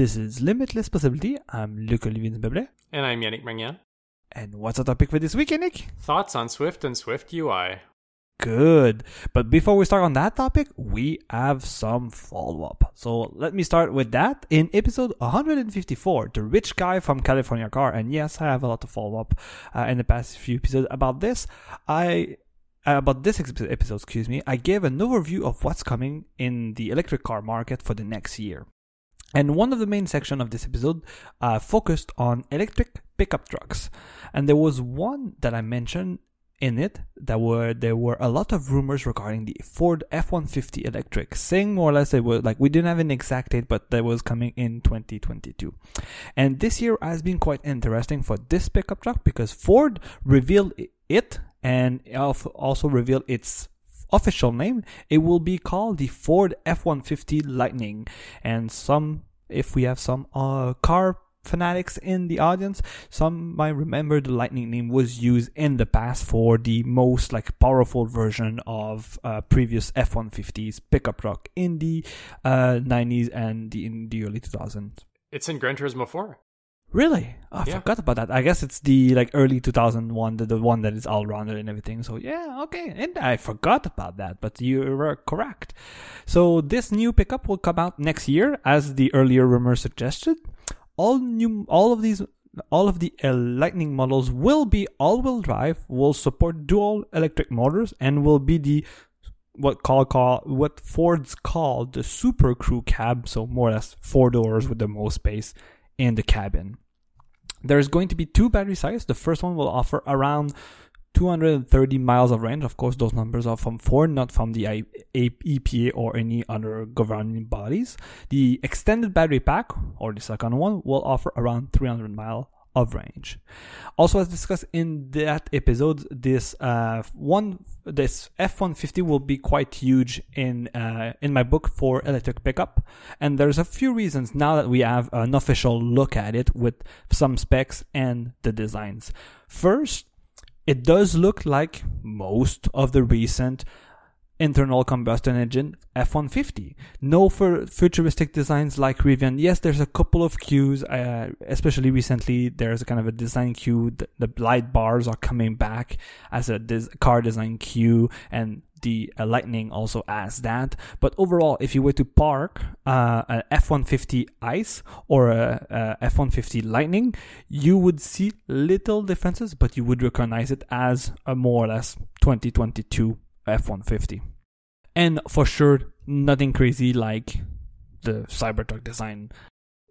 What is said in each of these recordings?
This is Limitless Possibility. I'm Luc Olivier Bebre. And I'm Yannick Magnan. And what's our topic for this week, Yannick? Thoughts on Swift and Swift UI. Good. But before we start on that topic, we have some follow up. So let me start with that. In episode 154, the rich guy from California car, and yes, I have a lot of follow up uh, in the past few episodes about this. I uh, about this episode, excuse me, I gave an overview of what's coming in the electric car market for the next year. And one of the main section of this episode uh, focused on electric pickup trucks. And there was one that I mentioned in it that were there were a lot of rumors regarding the Ford F-150 electric, saying more or less it was like we didn't have an exact date, but that was coming in 2022. And this year has been quite interesting for this pickup truck because Ford revealed it and also revealed its official name, it will be called the Ford F-150 Lightning. And some, if we have some uh, car fanatics in the audience, some might remember the Lightning name was used in the past for the most like powerful version of uh, previous F-150s pickup truck in the uh, 90s and the, in the early 2000s. It's in Gran Turismo 4. Really? Oh, I yeah. forgot about that. I guess it's the like early 2001, the, the one that is all rounded and everything. So yeah, okay. And I forgot about that, but you were correct. So this new pickup will come out next year, as the earlier rumor suggested. All new, all of these, all of the uh, Lightning models will be all-wheel drive, will support dual electric motors, and will be the what call call what Ford's called the Super Crew cab. So more or less four doors with the most space in the cabin. There's going to be two battery sizes. The first one will offer around 230 miles of range. Of course, those numbers are from Ford, not from the EPA or any other governing bodies. The extended battery pack, or the second one, will offer around 300 mile of range. Also, as discussed in that episode, this uh, one this F-150 will be quite huge in uh, in my book for electric pickup, and there's a few reasons now that we have an official look at it with some specs and the designs. First, it does look like most of the recent internal combustion engine F-150. No for futuristic designs like Rivian. Yes, there's a couple of cues, uh, especially recently. There's a kind of a design cue. The, the light bars are coming back as a des- car design cue, and the uh, Lightning also has that. But overall, if you were to park uh, an F-150 Ice or a, a F-150 Lightning, you would see little differences, but you would recognize it as a more or less 2022 F-150. And for sure, nothing crazy like the Cybertruck design.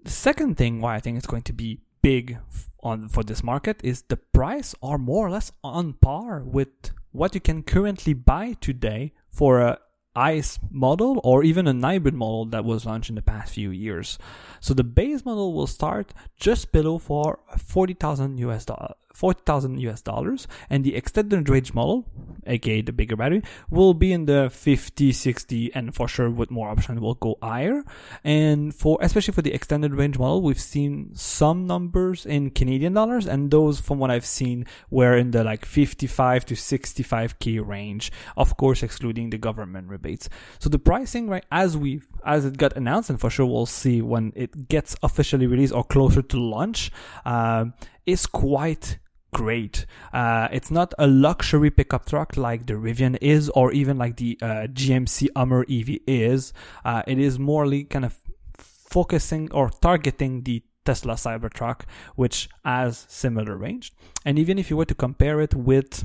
The second thing why I think it's going to be big on for this market is the price are more or less on par with what you can currently buy today for a ICE model or even a hybrid model that was launched in the past few years. So the base model will start just below for 40,000 US dollar, 40,000 US dollars and the extended range model, aka the bigger battery, will be in the 50, 60 and for sure with more options will go higher. And for especially for the extended range model, we've seen some numbers in Canadian dollars and those from what I've seen were in the like 55 to 65k range, of course excluding the government rebates. So the pricing right as we as it got announced and for sure we'll see when it gets officially released or closer to launch uh, is quite great. Uh, it's not a luxury pickup truck like the Rivian is, or even like the uh, GMC Hummer EV is. Uh, it is morely kind of focusing or targeting the Tesla Cybertruck, which has similar range. And even if you were to compare it with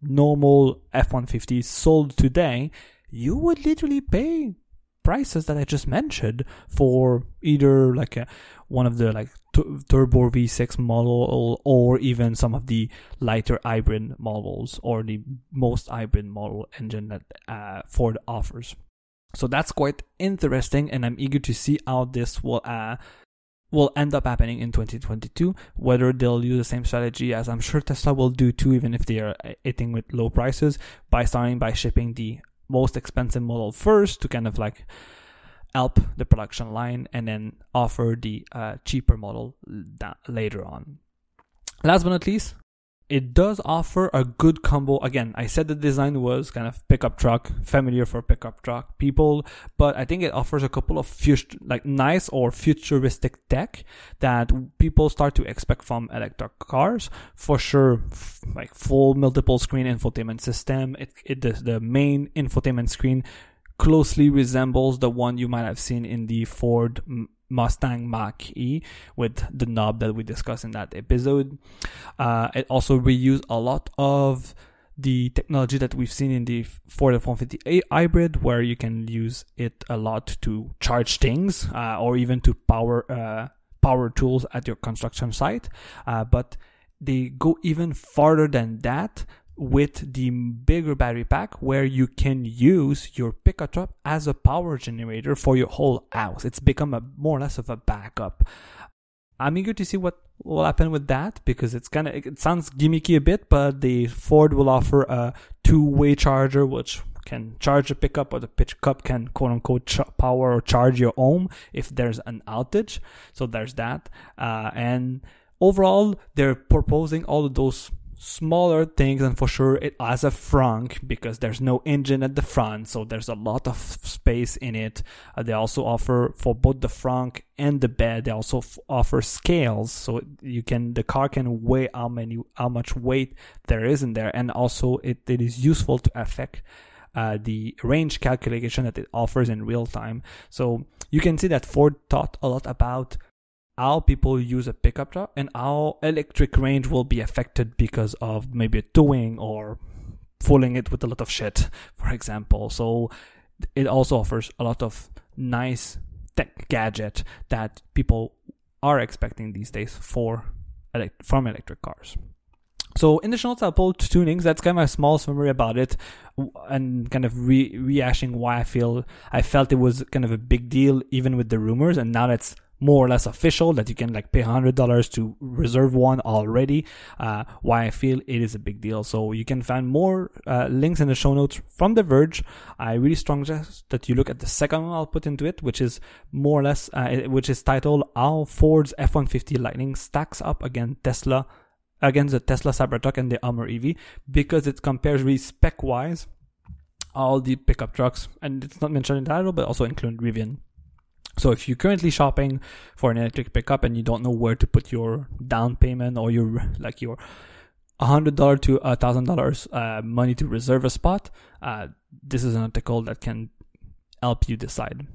normal F-150s sold today, you would literally pay prices that I just mentioned for either like a, one of the like t- turbo V6 model or even some of the lighter hybrid models or the most hybrid model engine that uh, Ford offers. So that's quite interesting, and I'm eager to see how this will uh, will end up happening in 2022. Whether they'll use the same strategy as I'm sure Tesla will do too, even if they are uh, hitting with low prices by starting by shipping the most expensive model first to kind of like help the production line and then offer the uh, cheaper model later on. Last but not least, it does offer a good combo. Again, I said the design was kind of pickup truck, familiar for pickup truck people, but I think it offers a couple of like nice or futuristic tech that people start to expect from electric cars. For sure, like full multiple screen infotainment system. It, it the, the main infotainment screen closely resembles the one you might have seen in the Ford Mustang Mach E with the knob that we discussed in that episode. Uh, it also reused a lot of the technology that we've seen in the Ford F-150 hybrid, where you can use it a lot to charge things uh, or even to power uh, power tools at your construction site. Uh, but they go even farther than that with the bigger battery pack where you can use your pickup truck as a power generator for your whole house. It's become a more or less of a backup. I'm eager to see what will happen with that because it's kind of it sounds gimmicky a bit, but the Ford will offer a two-way charger which can charge a pickup or the pickup can quote unquote ch- power or charge your home if there's an outage. So there's that. Uh, and overall, they're proposing all of those smaller things and for sure it has a frunk because there's no engine at the front so there's a lot of space in it. Uh, they also offer for both the frunk and the bed they also f- offer scales so you can the car can weigh how many how much weight there is in there and also it, it is useful to affect uh, the range calculation that it offers in real time. So you can see that ford thought a lot about how people use a pickup truck and how electric range will be affected because of maybe towing or fooling it with a lot of shit, for example. So it also offers a lot of nice tech gadget that people are expecting these days for elect- from electric cars. So in the notes, I'll pull tunings. That's kind of a small summary about it, and kind of re- rehashing why I feel I felt it was kind of a big deal, even with the rumors. And now that's more or less official that you can like pay $100 to reserve one already uh, why i feel it is a big deal. So you can find more uh, links in the show notes from the verge. I really strongly suggest that you look at the second one i'll put into it which is more or less uh, which is titled how ford's f-150 lightning stacks up against tesla against the tesla cybertruck and the hummer ev because it compares really spec wise all the pickup trucks and it's not mentioned in the title but also include rivian so if you're currently shopping for an electric pickup and you don't know where to put your down payment or your like your hundred dollar to a thousand dollars uh, money to reserve a spot, uh, this is an article that can help you decide.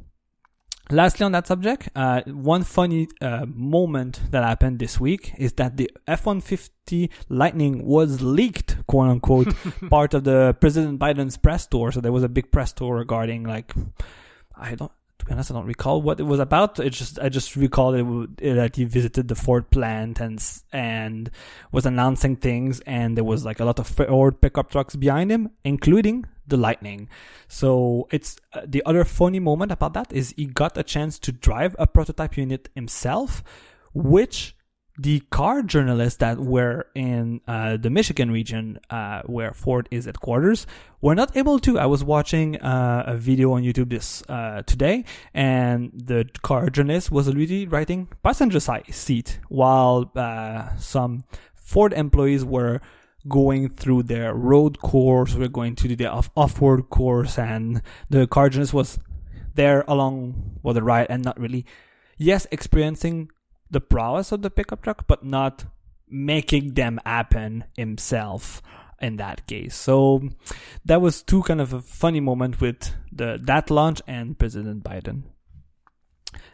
Lastly, on that subject, uh, one funny uh, moment that happened this week is that the F-150 Lightning was leaked, quote unquote, part of the President Biden's press tour. So there was a big press tour regarding like I don't to be honest, I don't recall what it was about. It just I just recall it, that he visited the Ford plant and and was announcing things, and there was like a lot of Ford pickup trucks behind him, including the Lightning. So it's uh, the other funny moment about that is he got a chance to drive a prototype unit himself, which the car journalists that were in uh, the Michigan region uh, where Ford is headquarters were not able to. I was watching uh, a video on YouTube this uh, today, and the car journalist was already writing passenger side seat while uh, some Ford employees were going through their road course, were going to do the off- off-road course, and the car journalist was there along with the ride and not really, yes, experiencing the prowess of the pickup truck, but not making them happen himself in that case. So that was two kind of a funny moment with the that launch and President Biden.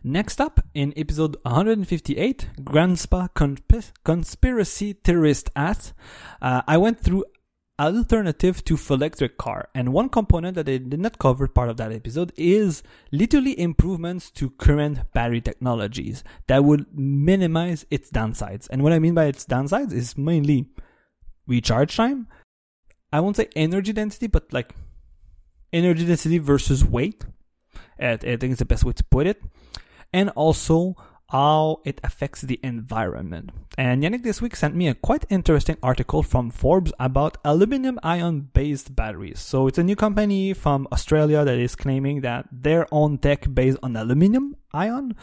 Next up, in episode 158, Grandpa Conspiracy Theorist at, uh, I went through alternative to electric car. And one component that I did not cover part of that episode is literally improvements to current battery technologies that would minimize its downsides. And what I mean by its downsides is mainly recharge time. I won't say energy density, but like energy density versus weight. I think it's the best way to put it. And also how it affects the environment. And Yannick this week sent me a quite interesting article from Forbes about aluminum ion based batteries. So it's a new company from Australia that is claiming that their own tech based on aluminum ion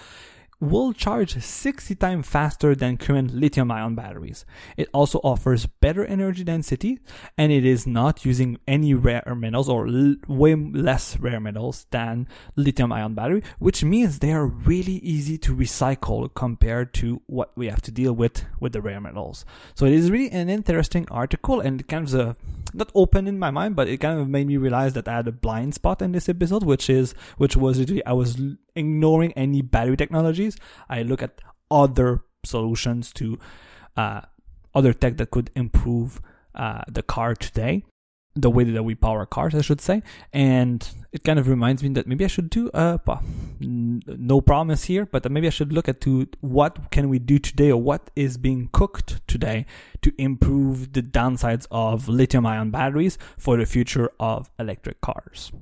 will charge 60 times faster than current lithium ion batteries. It also offers better energy density and it is not using any rare metals or l- way less rare metals than lithium ion battery, which means they are really easy to recycle compared to what we have to deal with with the rare metals. So it is really an interesting article and it kind of uh, not open in my mind, but it kind of made me realize that I had a blind spot in this episode, which is which was I was ignoring any battery technologies. I look at other solutions to uh, other tech that could improve uh, the car today the way that we power cars, I should say. And it kind of reminds me that maybe I should do uh no promise here, but maybe I should look at to what can we do today or what is being cooked today to improve the downsides of lithium ion batteries for the future of electric cars.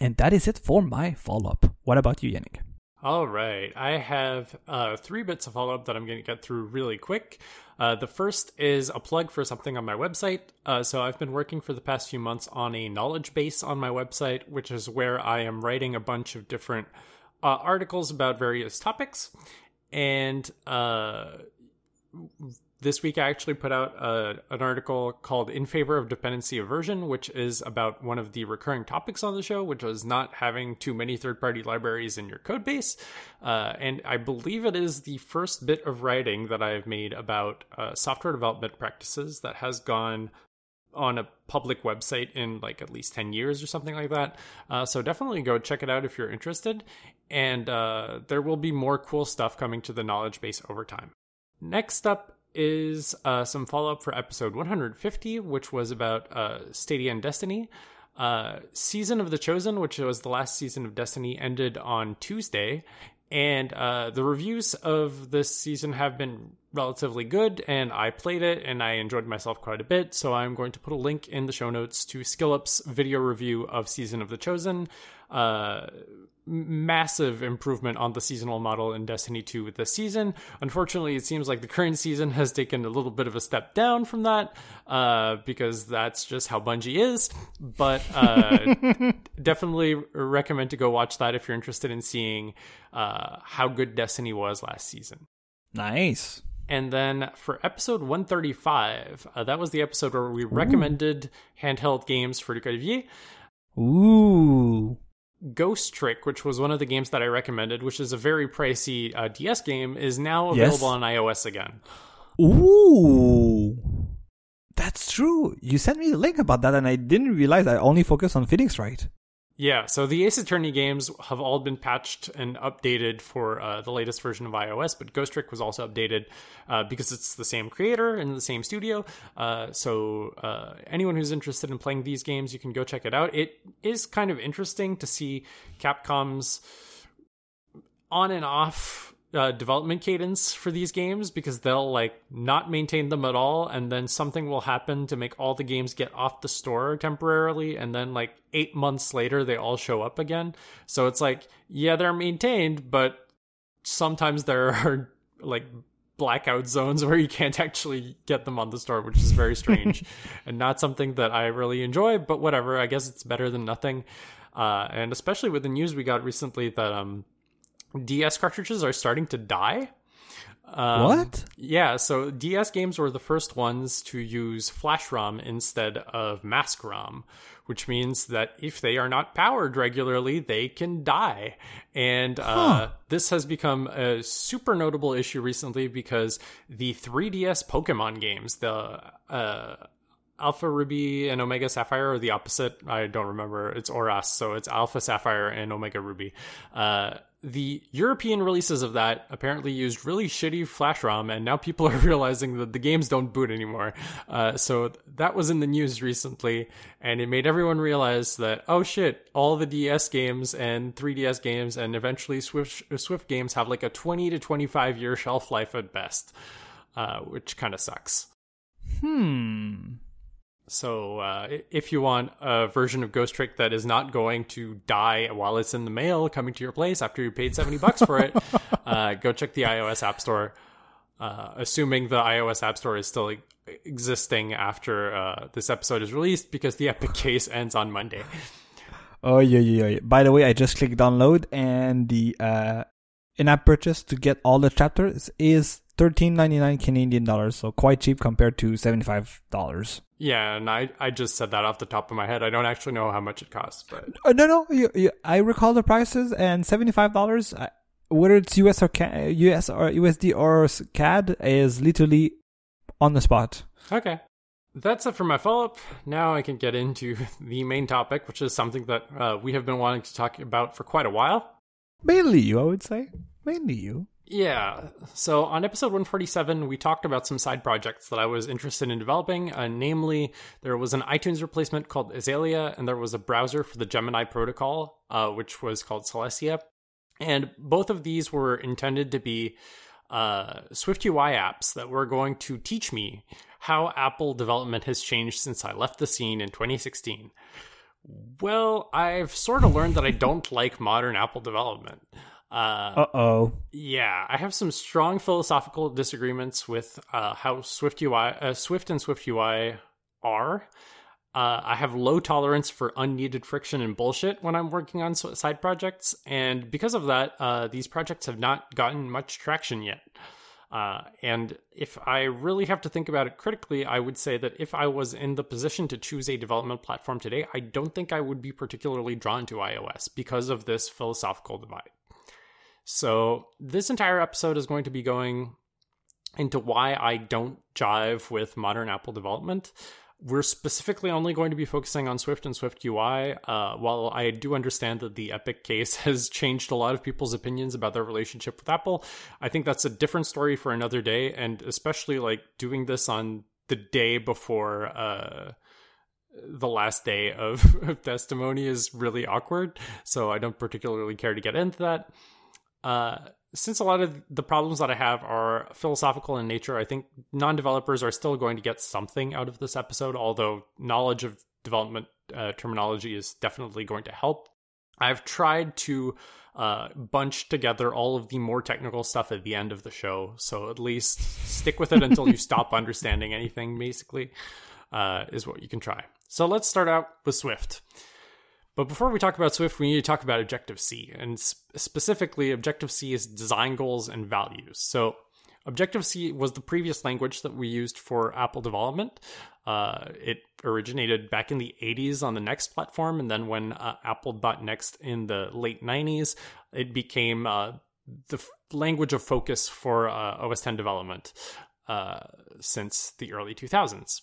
And that is it for my follow up. What about you, Yannick? All right. I have uh, three bits of follow up that I'm going to get through really quick. Uh, the first is a plug for something on my website. Uh, so I've been working for the past few months on a knowledge base on my website, which is where I am writing a bunch of different uh, articles about various topics. And uh, this week I actually put out a, an article called In Favor of Dependency Aversion, which is about one of the recurring topics on the show, which was not having too many third party libraries in your code base. Uh, and I believe it is the first bit of writing that I've made about uh, software development practices that has gone on a public website in like at least 10 years or something like that. Uh, so definitely go check it out if you're interested. And uh, there will be more cool stuff coming to the knowledge base over time. Next up is uh, some follow up for episode 150, which was about uh, Stadia and Destiny. Uh, season of the Chosen, which was the last season of Destiny, ended on Tuesday, and uh, the reviews of this season have been relatively good. And I played it and I enjoyed myself quite a bit. So I'm going to put a link in the show notes to Skillup's video review of Season of the Chosen. Uh, massive improvement on the seasonal model in Destiny 2 with this season. Unfortunately, it seems like the current season has taken a little bit of a step down from that uh, because that's just how Bungie is. But uh, definitely recommend to go watch that if you're interested in seeing uh, how good Destiny was last season. Nice. And then for episode 135, uh, that was the episode where we Ooh. recommended handheld games for Luc Olivier. Ooh. Ghost Trick, which was one of the games that I recommended, which is a very pricey uh, DS game, is now available yes. on iOS again. Ooh, that's true. You sent me a link about that, and I didn't realize I only focused on Phoenix Wright. Yeah, so the Ace Attorney games have all been patched and updated for uh, the latest version of iOS, but Ghost Trick was also updated uh, because it's the same creator and the same studio. Uh, so uh, anyone who's interested in playing these games, you can go check it out. It is kind of interesting to see Capcom's on and off uh, development cadence for these games because they'll like not maintain them at all and then something will happen to make all the games get off the store temporarily and then like 8 months later they all show up again. So it's like yeah they're maintained but sometimes there are like blackout zones where you can't actually get them on the store which is very strange and not something that I really enjoy but whatever I guess it's better than nothing. Uh, and especially with the news we got recently that um DS cartridges are starting to die. Um, what? Yeah, so DS games were the first ones to use flash ROM instead of mask ROM, which means that if they are not powered regularly, they can die. And uh, this has become a super notable issue recently because the 3DS Pokemon games, the uh, Alpha Ruby and Omega Sapphire are the opposite. I don't remember. It's ORAS, so it's Alpha Sapphire and Omega Ruby. Uh, the European releases of that apparently used really shitty flash ROM, and now people are realizing that the games don't boot anymore. Uh, so that was in the news recently, and it made everyone realize that oh shit, all the DS games and 3DS games and eventually Switch Switch games have like a 20 to 25 year shelf life at best, uh, which kind of sucks. Hmm. So uh, if you want a version of Ghost Trick that is not going to die while it's in the mail coming to your place after you paid 70 bucks for it, uh, go check the iOS App Store. Uh, assuming the iOS App Store is still existing after uh, this episode is released because the Epic case ends on Monday. Oh, yeah, yeah, yeah. By the way, I just clicked download and the uh, in-app purchase to get all the chapters is thirteen ninety nine Canadian dollars, so quite cheap compared to seventy five dollars. Yeah, and I, I just said that off the top of my head. I don't actually know how much it costs, but uh, no, no, you, you, I recall the prices and seventy five dollars, uh, whether it's US or CAD, US or USD or CAD, is literally on the spot. Okay. That's it for my follow up. Now I can get into the main topic, which is something that uh, we have been wanting to talk about for quite a while. Mainly you, I would say. Mainly you. Yeah. So on episode 147, we talked about some side projects that I was interested in developing. Uh, namely, there was an iTunes replacement called Azalea, and there was a browser for the Gemini protocol, uh, which was called Celestia. And both of these were intended to be uh, Swift UI apps that were going to teach me how Apple development has changed since I left the scene in 2016. Well, I've sort of learned that I don't like modern Apple development. Uh oh. Yeah, I have some strong philosophical disagreements with uh, how Swift UI, uh, Swift and Swift UI are. Uh, I have low tolerance for unneeded friction and bullshit when I'm working on side projects, and because of that, uh, these projects have not gotten much traction yet. Uh, and if I really have to think about it critically, I would say that if I was in the position to choose a development platform today, I don't think I would be particularly drawn to iOS because of this philosophical divide. So, this entire episode is going to be going into why I don't jive with modern Apple development. We're specifically only going to be focusing on Swift and Swift UI. Uh, while I do understand that the Epic case has changed a lot of people's opinions about their relationship with Apple, I think that's a different story for another day. And especially like doing this on the day before uh, the last day of, of testimony is really awkward. So I don't particularly care to get into that. Uh, since a lot of the problems that I have are philosophical in nature, I think non developers are still going to get something out of this episode, although knowledge of development uh, terminology is definitely going to help. I've tried to uh, bunch together all of the more technical stuff at the end of the show, so at least stick with it until you stop understanding anything, basically, uh, is what you can try. So let's start out with Swift. But before we talk about Swift, we need to talk about Objective C. And specifically, Objective C is design goals and values. So, Objective C was the previous language that we used for Apple development. Uh, it originated back in the 80s on the Next platform. And then when uh, Apple bought Next in the late 90s, it became uh, the f- language of focus for uh, OS 10 development uh, since the early 2000s.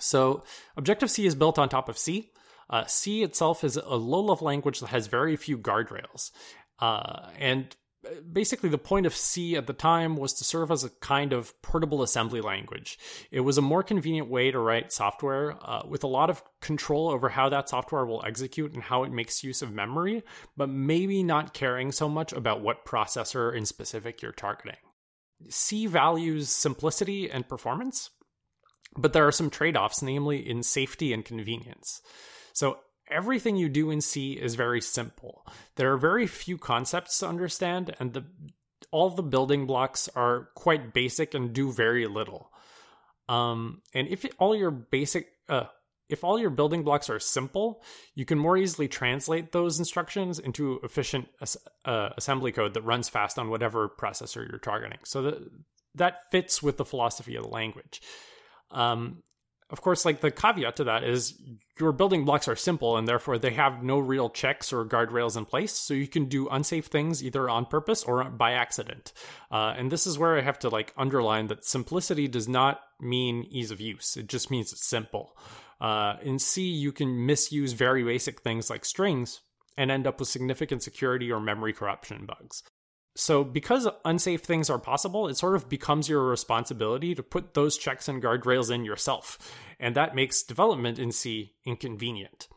So, Objective C is built on top of C. Uh, C itself is a low level language that has very few guardrails. Uh, and basically, the point of C at the time was to serve as a kind of portable assembly language. It was a more convenient way to write software uh, with a lot of control over how that software will execute and how it makes use of memory, but maybe not caring so much about what processor in specific you're targeting. C values simplicity and performance, but there are some trade offs, namely in safety and convenience. So everything you do in C is very simple. There are very few concepts to understand, and the all the building blocks are quite basic and do very little. Um, and if all your basic uh, if all your building blocks are simple, you can more easily translate those instructions into efficient uh, assembly code that runs fast on whatever processor you're targeting. So that that fits with the philosophy of the language. Um, of course, like the caveat to that is your building blocks are simple and therefore they have no real checks or guardrails in place. So you can do unsafe things either on purpose or by accident. Uh, and this is where I have to like underline that simplicity does not mean ease of use. It just means it's simple. Uh, in C, you can misuse very basic things like strings and end up with significant security or memory corruption bugs. So, because unsafe things are possible, it sort of becomes your responsibility to put those checks and guardrails in yourself. And that makes development in C inconvenient.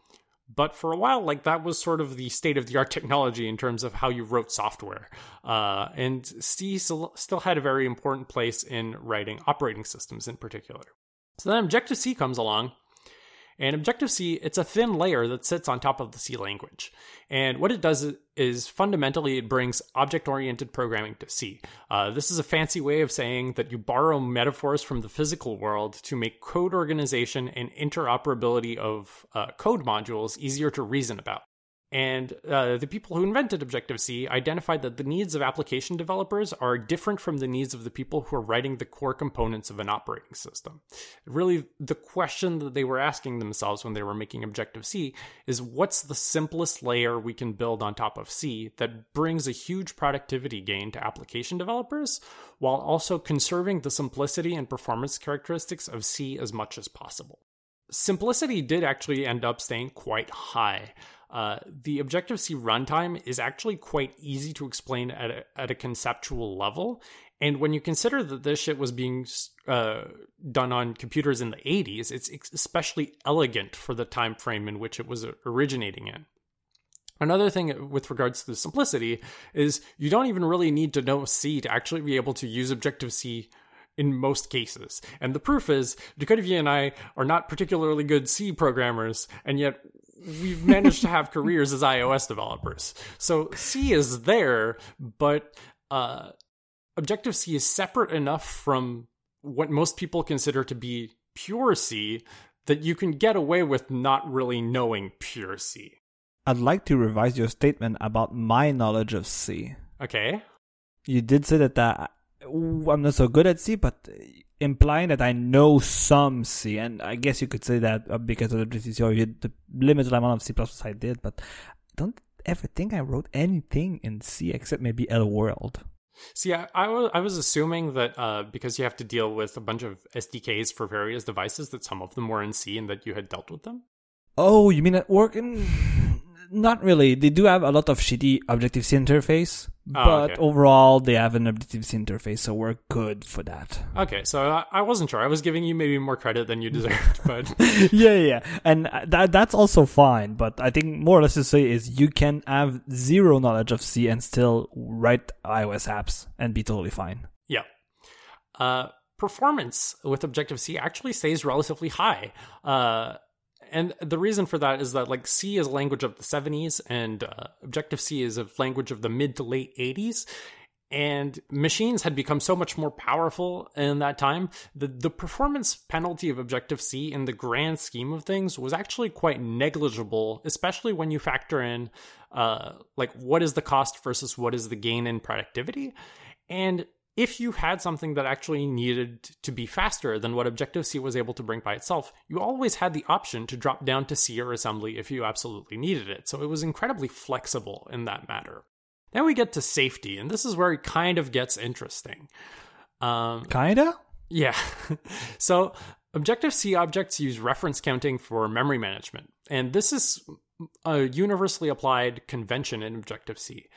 But for a while, like that was sort of the state of the art technology in terms of how you wrote software. Uh, and C still had a very important place in writing operating systems in particular. So then Objective C comes along and Objective C, it's a thin layer that sits on top of the C language. And what it does is fundamentally it brings object oriented programming to C. Uh, this is a fancy way of saying that you borrow metaphors from the physical world to make code organization and interoperability of uh, code modules easier to reason about. And uh, the people who invented Objective C identified that the needs of application developers are different from the needs of the people who are writing the core components of an operating system. Really, the question that they were asking themselves when they were making Objective C is what's the simplest layer we can build on top of C that brings a huge productivity gain to application developers while also conserving the simplicity and performance characteristics of C as much as possible? Simplicity did actually end up staying quite high. Uh, the Objective C runtime is actually quite easy to explain at a, at a conceptual level. And when you consider that this shit was being uh, done on computers in the 80s, it's especially elegant for the time frame in which it was originating in. Another thing with regards to the simplicity is you don't even really need to know C to actually be able to use Objective C in most cases. And the proof is Luc Olivier and I are not particularly good C programmers, and yet we've managed to have careers as iOS developers. So C is there, but uh, Objective C is separate enough from what most people consider to be pure C that you can get away with not really knowing pure C. I'd like to revise your statement about my knowledge of C. Okay. You did say that uh, I'm not so good at C, but implying that I know some C, and I guess you could say that uh, because of the GCC or the limited amount of C++ I did, but I don't ever think I wrote anything in C except maybe Hello World. See, I, I, was, I was assuming that uh, because you have to deal with a bunch of SDKs for various devices, that some of them were in C and that you had dealt with them. Oh, you mean at work? Not really. They do have a lot of shitty Objective C interface, oh, but okay. overall they have an Objective C interface, so we're good for that. Okay, so I wasn't sure. I was giving you maybe more credit than you deserved, but yeah, yeah, and that that's also fine. But I think more or less to say is you can have zero knowledge of C and still write iOS apps and be totally fine. Yeah. Uh, performance with Objective C actually stays relatively high. Uh, and the reason for that is that like C is a language of the 70s and uh, Objective C is a language of the mid to late 80s and machines had become so much more powerful in that time. The the performance penalty of objective c in the grand scheme of things was actually quite negligible especially when you factor in uh, like what is the cost versus what is the gain in productivity. And if you had something that actually needed to be faster than what Objective C was able to bring by itself, you always had the option to drop down to C or assembly if you absolutely needed it. So it was incredibly flexible in that matter. Then we get to safety, and this is where it kind of gets interesting. Um, Kinda? Yeah. so Objective C objects use reference counting for memory management, and this is a universally applied convention in Objective C.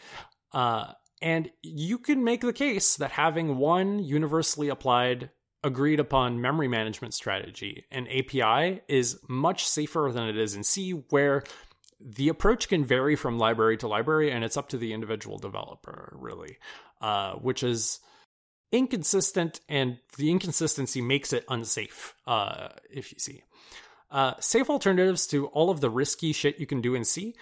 Uh, and you can make the case that having one universally applied, agreed upon memory management strategy, an API, is much safer than it is in C, where the approach can vary from library to library, and it's up to the individual developer, really, uh, which is inconsistent, and the inconsistency makes it unsafe, uh, if you see. Uh, safe alternatives to all of the risky shit you can do in C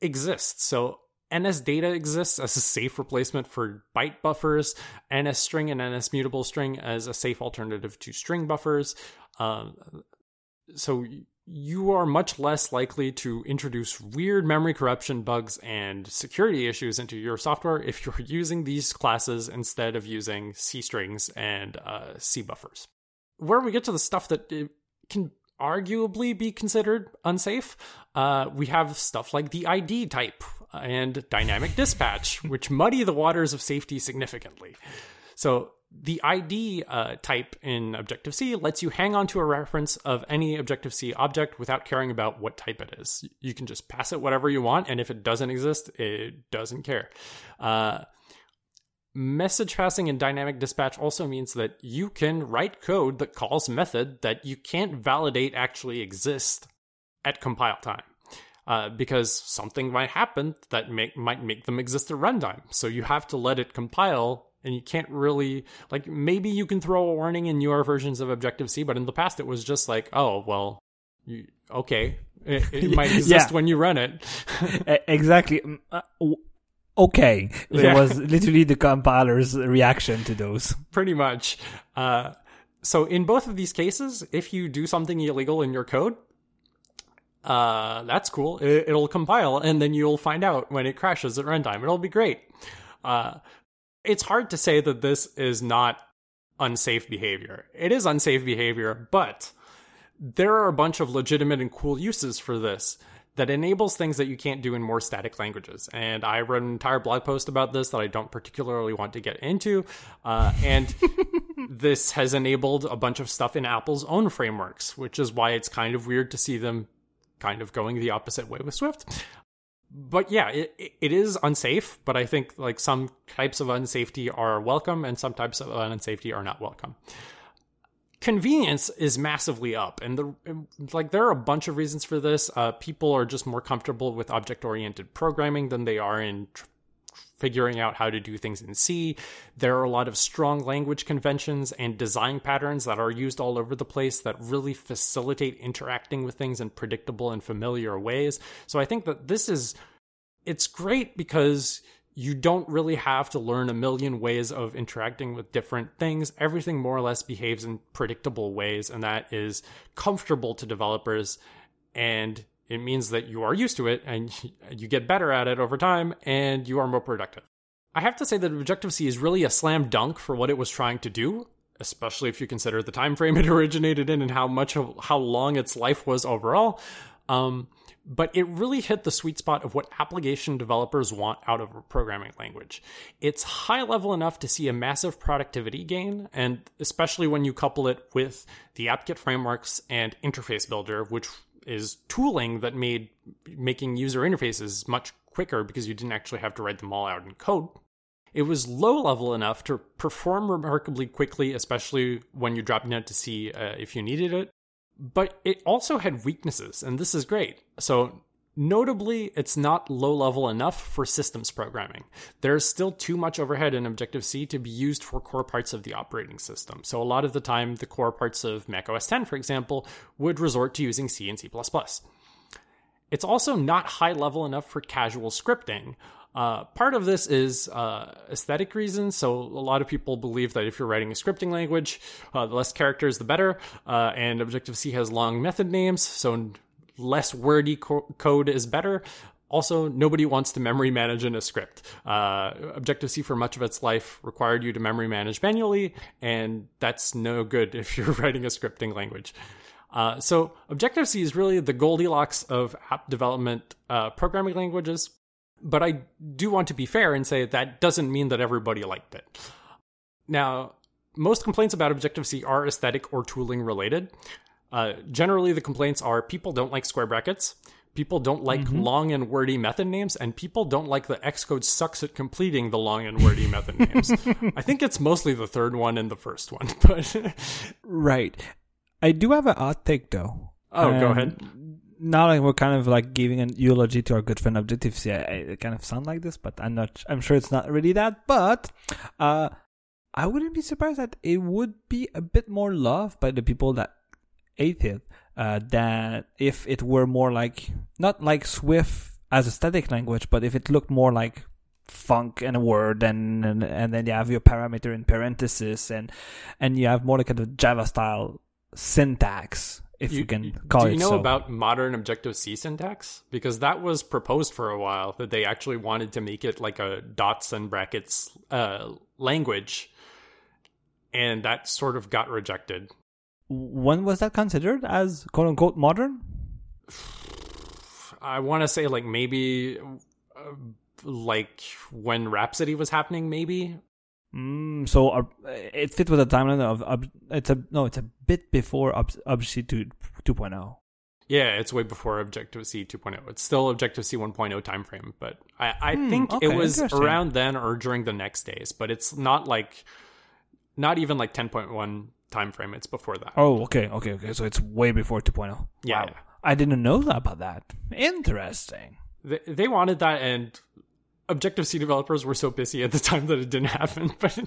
exist. So NS data exists as a safe replacement for byte buffers, NS string and NS mutable string as a safe alternative to string buffers. Um, so you are much less likely to introduce weird memory corruption bugs and security issues into your software if you're using these classes instead of using C strings and uh, C buffers. Where we get to the stuff that can arguably be considered unsafe, uh, we have stuff like the ID type, and dynamic dispatch, which muddy the waters of safety significantly. So the ID uh, type in Objective C lets you hang on to a reference of any Objective C object without caring about what type it is. You can just pass it whatever you want, and if it doesn't exist, it doesn't care. Uh, message passing in dynamic dispatch also means that you can write code that calls method that you can't validate actually exist at compile time uh, because something might happen that make, might make them exist at runtime. So you have to let it compile, and you can't really like maybe you can throw a warning in newer versions of Objective C, but in the past it was just like, oh well, you, okay, it, it might exist yeah. when you run it. exactly. Mm, uh, okay, it yeah. was literally the compiler's reaction to those. Pretty much. Uh, so in both of these cases, if you do something illegal in your code, uh, that's cool. It, will compile, and then you'll find out when it crashes at runtime. It'll be great. Uh, it's hard to say that this is not unsafe behavior. It is unsafe behavior, but there are a bunch of legitimate and cool uses for this that enables things that you can't do in more static languages. And I wrote an entire blog post about this that I don't particularly want to get into. Uh, and this has enabled a bunch of stuff in Apple's own frameworks, which is why it's kind of weird to see them kind of going the opposite way with Swift. But yeah, it, it is unsafe, but I think like some types of unsafety are welcome and some types of unsafety are not welcome convenience is massively up and the like there are a bunch of reasons for this uh, people are just more comfortable with object oriented programming than they are in tr- figuring out how to do things in C. There are a lot of strong language conventions and design patterns that are used all over the place that really facilitate interacting with things in predictable and familiar ways. So I think that this is it's great because you don't really have to learn a million ways of interacting with different things. Everything more or less behaves in predictable ways, and that is comfortable to developers. And it means that you are used to it and you get better at it over time and you are more productive. I have to say that Objective C is really a slam dunk for what it was trying to do, especially if you consider the time frame it originated in and how much of how long its life was overall. Um, but it really hit the sweet spot of what application developers want out of a programming language. It's high level enough to see a massive productivity gain, and especially when you couple it with the AppKit frameworks and Interface Builder, which is tooling that made making user interfaces much quicker because you didn't actually have to write them all out in code. It was low level enough to perform remarkably quickly, especially when you dropped down to C uh, if you needed it but it also had weaknesses, and this is great. So, notably, it's not low level enough for systems programming. There's still too much overhead in Objective C to be used for core parts of the operating system. So, a lot of the time, the core parts of Mac OS 10, for example, would resort to using C and C. It's also not high level enough for casual scripting. Uh, part of this is uh, aesthetic reasons. So a lot of people believe that if you're writing a scripting language, uh, the less characters, the better. Uh, and Objective C has long method names, so less wordy co- code is better. Also, nobody wants to memory manage in a script. Uh, Objective C, for much of its life, required you to memory manage manually, and that's no good if you're writing a scripting language. Uh, so Objective C is really the Goldilocks of app development uh, programming languages. But I do want to be fair and say that doesn't mean that everybody liked it. Now, most complaints about Objective C are aesthetic or tooling related. Uh, generally, the complaints are people don't like square brackets, people don't like mm-hmm. long and wordy method names, and people don't like the Xcode sucks at completing the long and wordy method names. I think it's mostly the third one and the first one, but right. I do have an odd take though. Oh, um, go ahead now like we're kind of like giving an eulogy to our good friend Objective C. it kind of sound like this, but I'm not. I'm sure it's not really that. But uh, I wouldn't be surprised that it would be a bit more loved by the people that ate it uh, than if it were more like not like Swift as a static language, but if it looked more like funk and a word and, and and then you have your parameter in parentheses and and you have more like a Java style syntax if you, you can call it. Do you know so. about modern Objective C syntax? Because that was proposed for a while that they actually wanted to make it like a dots and brackets uh, language, and that sort of got rejected. When was that considered as quote unquote modern? I want to say like maybe uh, like when Rhapsody was happening, maybe Mm, so uh, it fit with the timeline of uh, it's a no, it's a bit before Objective C 2.0. Yeah, it's way before Objective C 2.0. It's still Objective C 1.0 timeframe, but I, I hmm, think okay, it was around then or during the next days. But it's not like, not even like 10.1 timeframe. It's before that. Oh, okay, okay, okay. So it's way before 2.0. Yeah, wow. yeah. I didn't know that about that. Interesting. They, they wanted that, and Objective C developers were so busy at the time that it didn't happen. But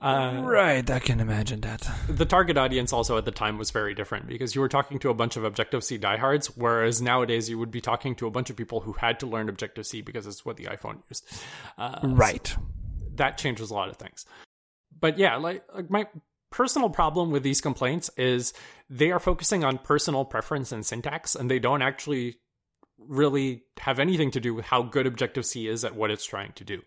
uh, right, I can imagine that. The target audience also at the time was very different because you were talking to a bunch of Objective C diehards, whereas nowadays you would be talking to a bunch of people who had to learn Objective C because it's what the iPhone used. Uh, right. So that changes a lot of things. But yeah, like, like my personal problem with these complaints is they are focusing on personal preference and syntax, and they don't actually really have anything to do with how good Objective C is at what it's trying to do.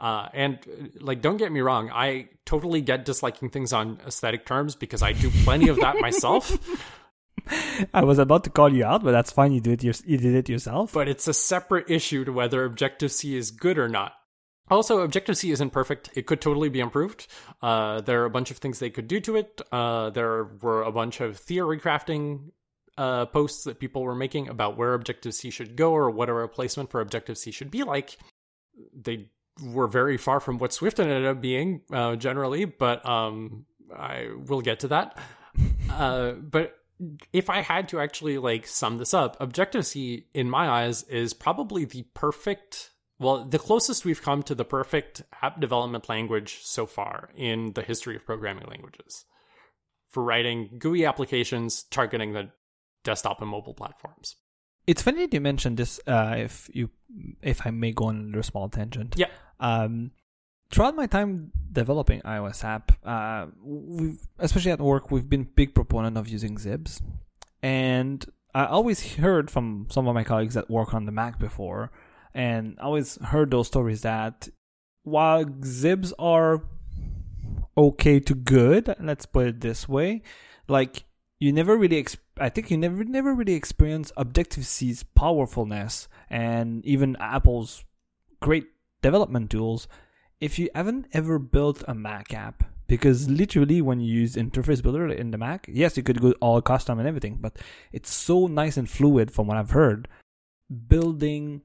Uh, and like, don't get me wrong, I totally get disliking things on aesthetic terms because I do plenty of that myself. I was about to call you out, but that's fine. You did it. You did it yourself. But it's a separate issue to whether Objective C is good or not. Also, Objective C isn't perfect. It could totally be improved. Uh, there are a bunch of things they could do to it. Uh, there were a bunch of theory crafting uh, posts that people were making about where Objective C should go or what a replacement for Objective C should be like. They were very far from what Swift ended up being uh, generally, but um, I will get to that. Uh, but if I had to actually like sum this up, Objective C, in my eyes, is probably the perfect well, the closest we've come to the perfect app development language so far in the history of programming languages for writing GUI applications targeting the desktop and mobile platforms. It's funny that you mentioned this. Uh, if you, if I may go on a small tangent, yeah. Um, throughout my time developing iOS app, uh, we've especially at work, we've been big proponent of using XIBs, and I always heard from some of my colleagues that work on the Mac before and I always heard those stories that while XIBs are okay to good, let's put it this way, like you never really exp- I think you never never really experience Objective C's powerfulness and even Apple's great development tools if you haven't ever built a Mac app. Because literally, when you use Interface Builder in the Mac, yes, you could go all custom and everything, but it's so nice and fluid from what I've heard. Building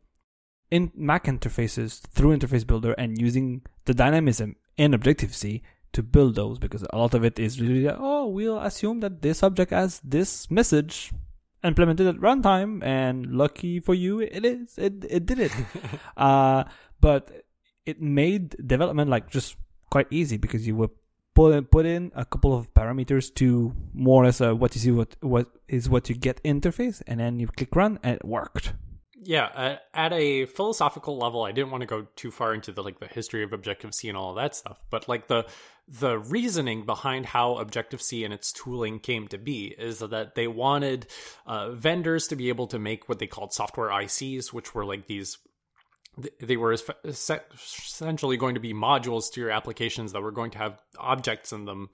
in Mac interfaces through Interface Builder and using the dynamism in Objective C to build those because a lot of it is really oh we'll assume that this object has this message implemented at runtime and lucky for you it is it it did it. Uh, but it made development like just quite easy because you would put in, put in a couple of parameters to more or less uh, what you see what what is what you get interface and then you click run and it worked yeah uh, at a philosophical level i didn't want to go too far into the like the history of objective c and all that stuff but like the the reasoning behind how objective c and its tooling came to be is that they wanted uh, vendors to be able to make what they called software ICs which were like these they were essentially going to be modules to your applications that were going to have objects in them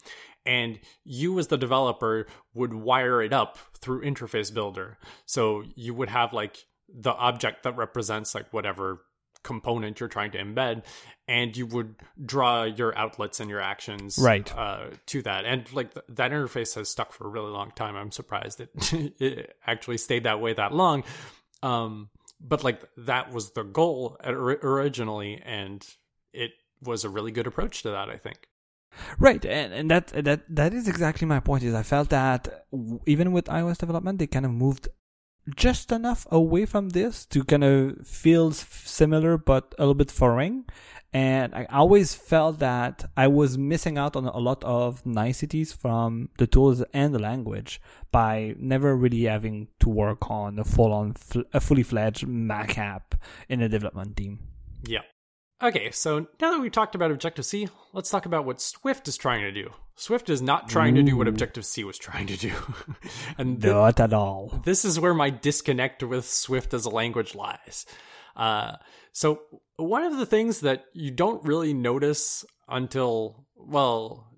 and you as the developer would wire it up through interface builder. So you would have like the object that represents like whatever component you're trying to embed and you would draw your outlets and your actions right. uh, to that. And like th- that interface has stuck for a really long time. I'm surprised it, it actually stayed that way that long. Um, but like that was the goal originally and it was a really good approach to that i think. Right, and, and that that that is exactly my point. Is I felt that even with iOS development, they kind of moved just enough away from this to kind of feel similar but a little bit foreign. And I always felt that I was missing out on a lot of niceties from the tools and the language by never really having to work on a full on, a fully fledged Mac app in a development team. Yeah. Okay, so now that we've talked about Objective C, let's talk about what Swift is trying to do. Swift is not trying Ooh. to do what Objective C was trying to do. and th- not at all. This is where my disconnect with Swift as a language lies. Uh, so, one of the things that you don't really notice until, well,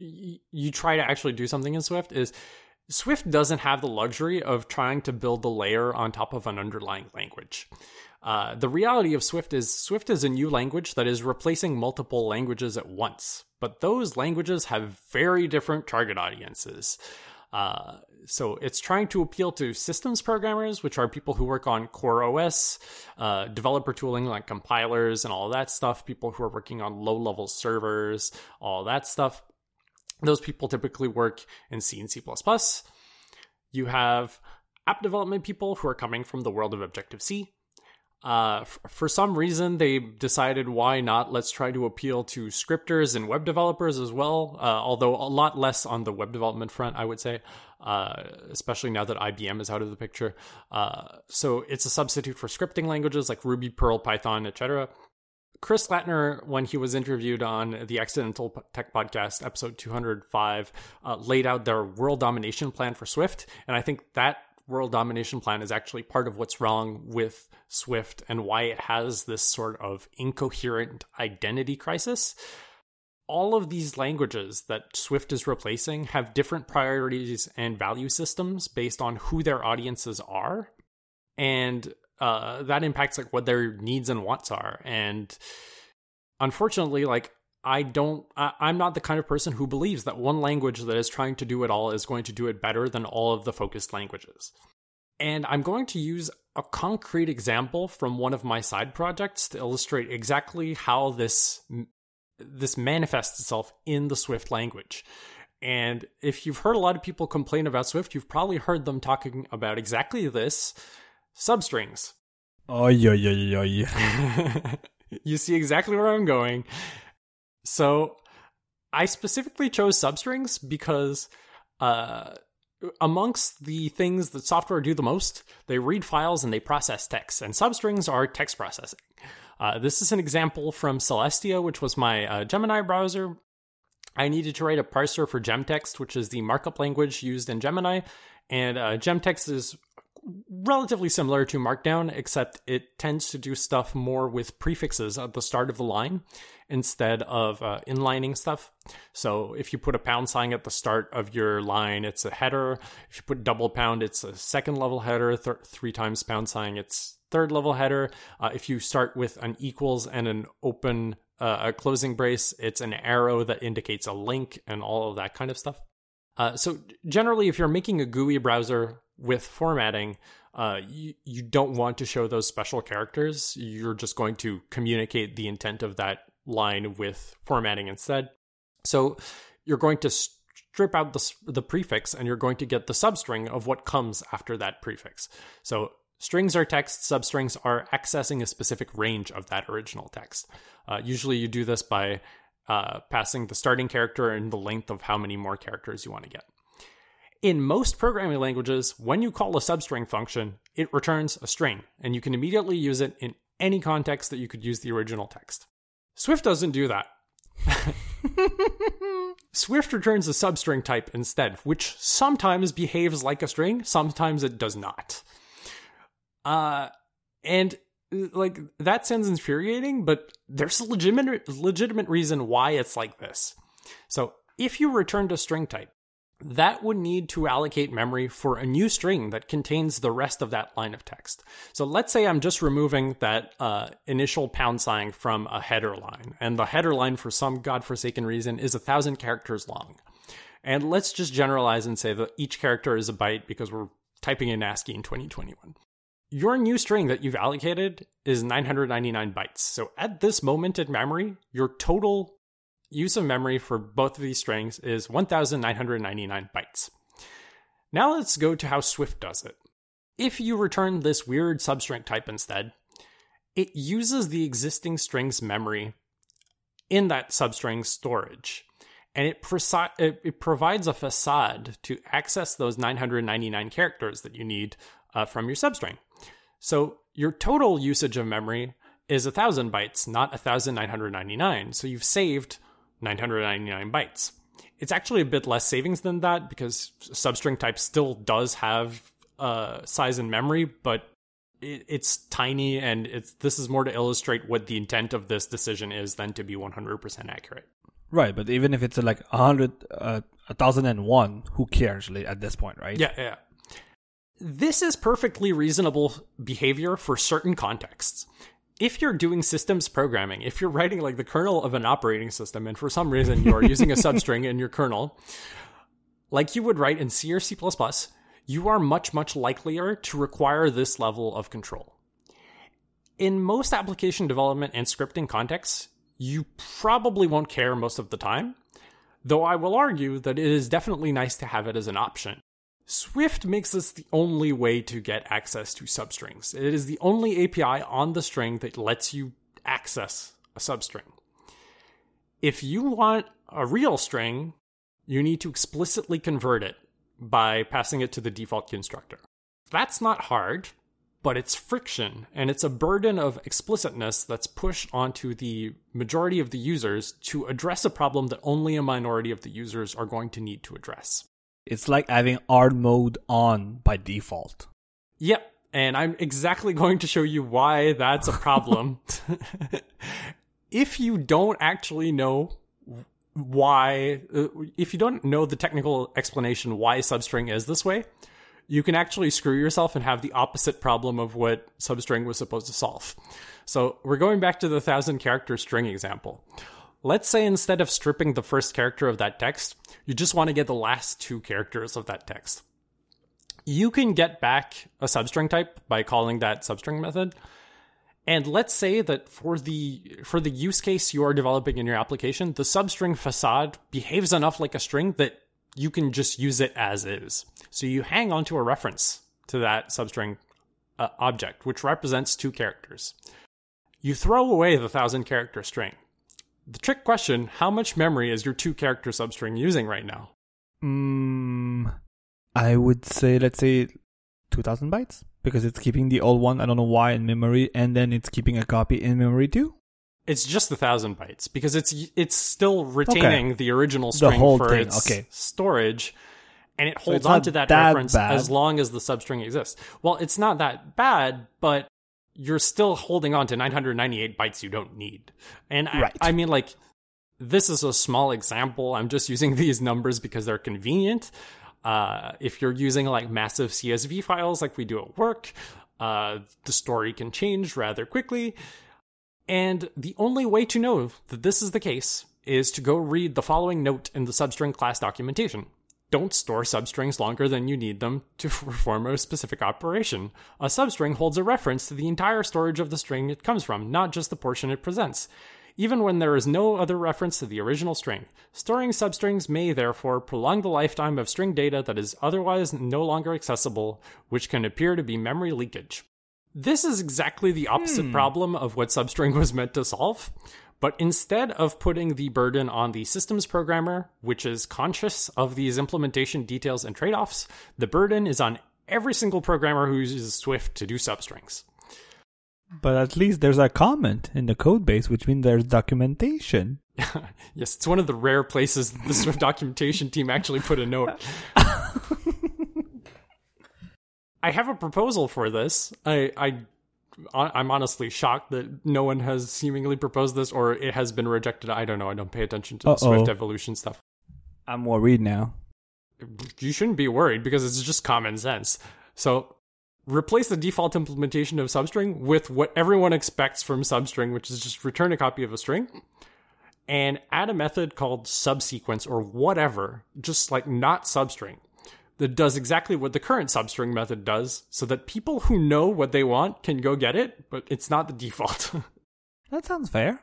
y- you try to actually do something in Swift is Swift doesn't have the luxury of trying to build a layer on top of an underlying language. Uh, the reality of Swift is Swift is a new language that is replacing multiple languages at once, but those languages have very different target audiences. Uh, so it's trying to appeal to systems programmers, which are people who work on core OS, uh, developer tooling like compilers and all that stuff, people who are working on low level servers, all that stuff. Those people typically work in C and C. You have app development people who are coming from the world of Objective C, uh, f- for some reason, they decided why not? Let's try to appeal to scripters and web developers as well. Uh, although a lot less on the web development front, I would say, uh, especially now that IBM is out of the picture. Uh, so it's a substitute for scripting languages like Ruby, Perl, Python, etc. Chris Lattner, when he was interviewed on the Accidental Tech Podcast, episode 205, uh, laid out their world domination plan for Swift. And I think that world domination plan is actually part of what's wrong with Swift and why it has this sort of incoherent identity crisis. All of these languages that Swift is replacing have different priorities and value systems based on who their audiences are. And uh, that impacts like what their needs and wants are. And unfortunately, like I don't, I, I'm not the kind of person who believes that one language that is trying to do it all is going to do it better than all of the focused languages. And I'm going to use a concrete example from one of my side projects to illustrate exactly how this this manifests itself in the Swift language. And if you've heard a lot of people complain about Swift, you've probably heard them talking about exactly this substrings. Oh, yeah, yeah, yeah, yeah. you see exactly where I'm going. So, I specifically chose substrings because uh, amongst the things that software do the most, they read files and they process text, and substrings are text processing. Uh, this is an example from Celestia, which was my uh, Gemini browser. I needed to write a parser for Gemtext, which is the markup language used in Gemini, and uh, Gemtext is relatively similar to Markdown, except it tends to do stuff more with prefixes at the start of the line instead of uh, inlining stuff. So if you put a pound sign at the start of your line, it's a header. If you put double pound, it's a second level header. Th- three times pound sign, it's third level header. Uh, if you start with an equals and an open uh, a closing brace, it's an arrow that indicates a link and all of that kind of stuff. Uh, so generally, if you're making a GUI browser with formatting, uh, you, you don't want to show those special characters. You're just going to communicate the intent of that line with formatting instead. So you're going to strip out the, the prefix and you're going to get the substring of what comes after that prefix. So strings are text, substrings are accessing a specific range of that original text. Uh, usually you do this by uh, passing the starting character and the length of how many more characters you want to get. In most programming languages, when you call a substring function, it returns a string, and you can immediately use it in any context that you could use the original text. Swift doesn't do that. Swift returns a substring type instead, which sometimes behaves like a string, sometimes it does not. Uh, and like that sounds infuriating, but there's a legitimate legitimate reason why it's like this. So if you returned a string type, that would need to allocate memory for a new string that contains the rest of that line of text. So let's say I'm just removing that uh, initial pound sign from a header line, and the header line, for some godforsaken reason, is a thousand characters long. And let's just generalize and say that each character is a byte because we're typing in ASCII in 2021. Your new string that you've allocated is 999 bytes. So at this moment in memory, your total use of memory for both of these strings is 1999 bytes. Now let's go to how Swift does it. If you return this weird substring type instead, it uses the existing string's memory in that substring storage. And it, presi- it, provides a facade to access those 999 characters that you need uh, from your substring. So your total usage of memory is 1000 bytes, not 1999. So you've saved 999 bytes. It's actually a bit less savings than that because substring type still does have uh, size and memory, but it, it's tiny, and it's this is more to illustrate what the intent of this decision is than to be 100% accurate. Right, but even if it's like a hundred, uh, a thousand and one, who cares at this point, right? Yeah, yeah. This is perfectly reasonable behavior for certain contexts if you're doing systems programming, if you're writing like the kernel of an operating system, and for some reason you are using a substring in your kernel, like you would write in C or C, you are much, much likelier to require this level of control. In most application development and scripting contexts, you probably won't care most of the time, though I will argue that it is definitely nice to have it as an option. Swift makes this the only way to get access to substrings. It is the only API on the string that lets you access a substring. If you want a real string, you need to explicitly convert it by passing it to the default constructor. That's not hard. but it's friction and it's a burden of explicitness that's pushed onto the majority of the users to address a problem that only a minority of the users are going to need to address. It's like having hard mode on by default. Yep. And I'm exactly going to show you why that's a problem. if you don't actually know why, uh, if you don't know the technical explanation why substring is this way, you can actually screw yourself and have the opposite problem of what substring was supposed to solve. So we're going back to the thousand character string example. Let's say instead of stripping the first character of that text, you just want to get the last two characters of that text. You can get back a substring type by calling that substring method. And let's say that for the for the use case you are developing in your application, the substring facade behaves enough like a string that you can just use it as is. So you hang on to a reference to that substring uh, object, which represents two characters. You throw away the thousand character string. The trick question how much memory is your two character substring using right now? Mm, I would say, let's say 2000 bytes because it's keeping the old one, I don't know why, in memory, and then it's keeping a copy in memory too. It's just the thousand bytes because it's it's still retaining okay. the original string the for thing. its okay. storage, and it holds so on to that, that reference bad. as long as the substring exists. Well, it's not that bad, but you're still holding on to 998 bytes you don't need. And right. I, I mean, like, this is a small example. I'm just using these numbers because they're convenient. Uh, if you're using like massive CSV files like we do at work, uh, the story can change rather quickly. And the only way to know that this is the case is to go read the following note in the substring class documentation. Don't store substrings longer than you need them to perform a specific operation. A substring holds a reference to the entire storage of the string it comes from, not just the portion it presents. Even when there is no other reference to the original string. Storing substrings may therefore prolong the lifetime of string data that is otherwise no longer accessible, which can appear to be memory leakage. This is exactly the opposite hmm. problem of what substring was meant to solve. But instead of putting the burden on the systems programmer, which is conscious of these implementation details and trade offs, the burden is on every single programmer who uses Swift to do substrings. But at least there's a comment in the code base, which means there's documentation. yes, it's one of the rare places the Swift documentation team actually put a note. I have a proposal for this. I, I I'm honestly shocked that no one has seemingly proposed this or it has been rejected. I don't know. I don't pay attention to the Swift evolution stuff. I'm worried now. You shouldn't be worried because it's just common sense. So replace the default implementation of substring with what everyone expects from substring, which is just return a copy of a string and add a method called subsequence or whatever, just like not substring that does exactly what the current substring method does so that people who know what they want can go get it, but it's not the default. that sounds fair.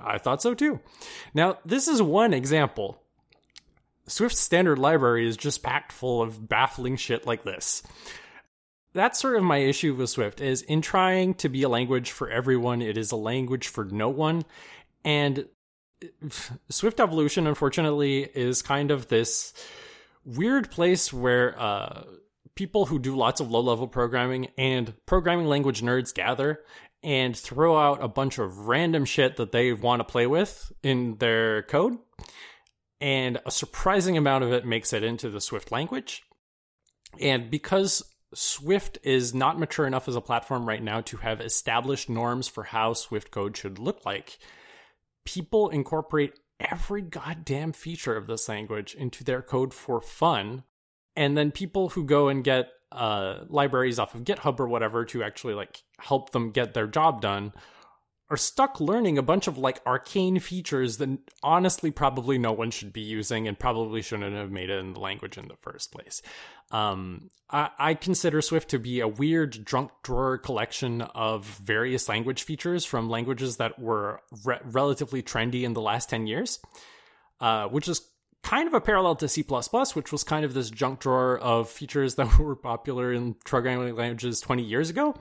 I thought so too. Now, this is one example. Swift's standard library is just packed full of baffling shit like this. That's sort of my issue with Swift is in trying to be a language for everyone, it is a language for no one. And eh, Swift evolution unfortunately is kind of this weird place where uh, people who do lots of low level programming and programming language nerds gather and throw out a bunch of random shit that they want to play with in their code. And a surprising amount of it makes it into the Swift language. And because Swift is not mature enough as a platform right now to have established norms for how Swift code should look like, people incorporate every goddamn feature of this language into their code for fun. And then people who go and get uh, libraries off of GitHub or whatever to actually like help them get their job done are stuck learning a bunch of like arcane features that honestly probably no one should be using and probably shouldn't have made it in the language in the first place. Um, I, I, consider Swift to be a weird junk drawer collection of various language features from languages that were re- relatively trendy in the last 10 years, uh, which is kind of a parallel to C++, which was kind of this junk drawer of features that were popular in programming languages 20 years ago.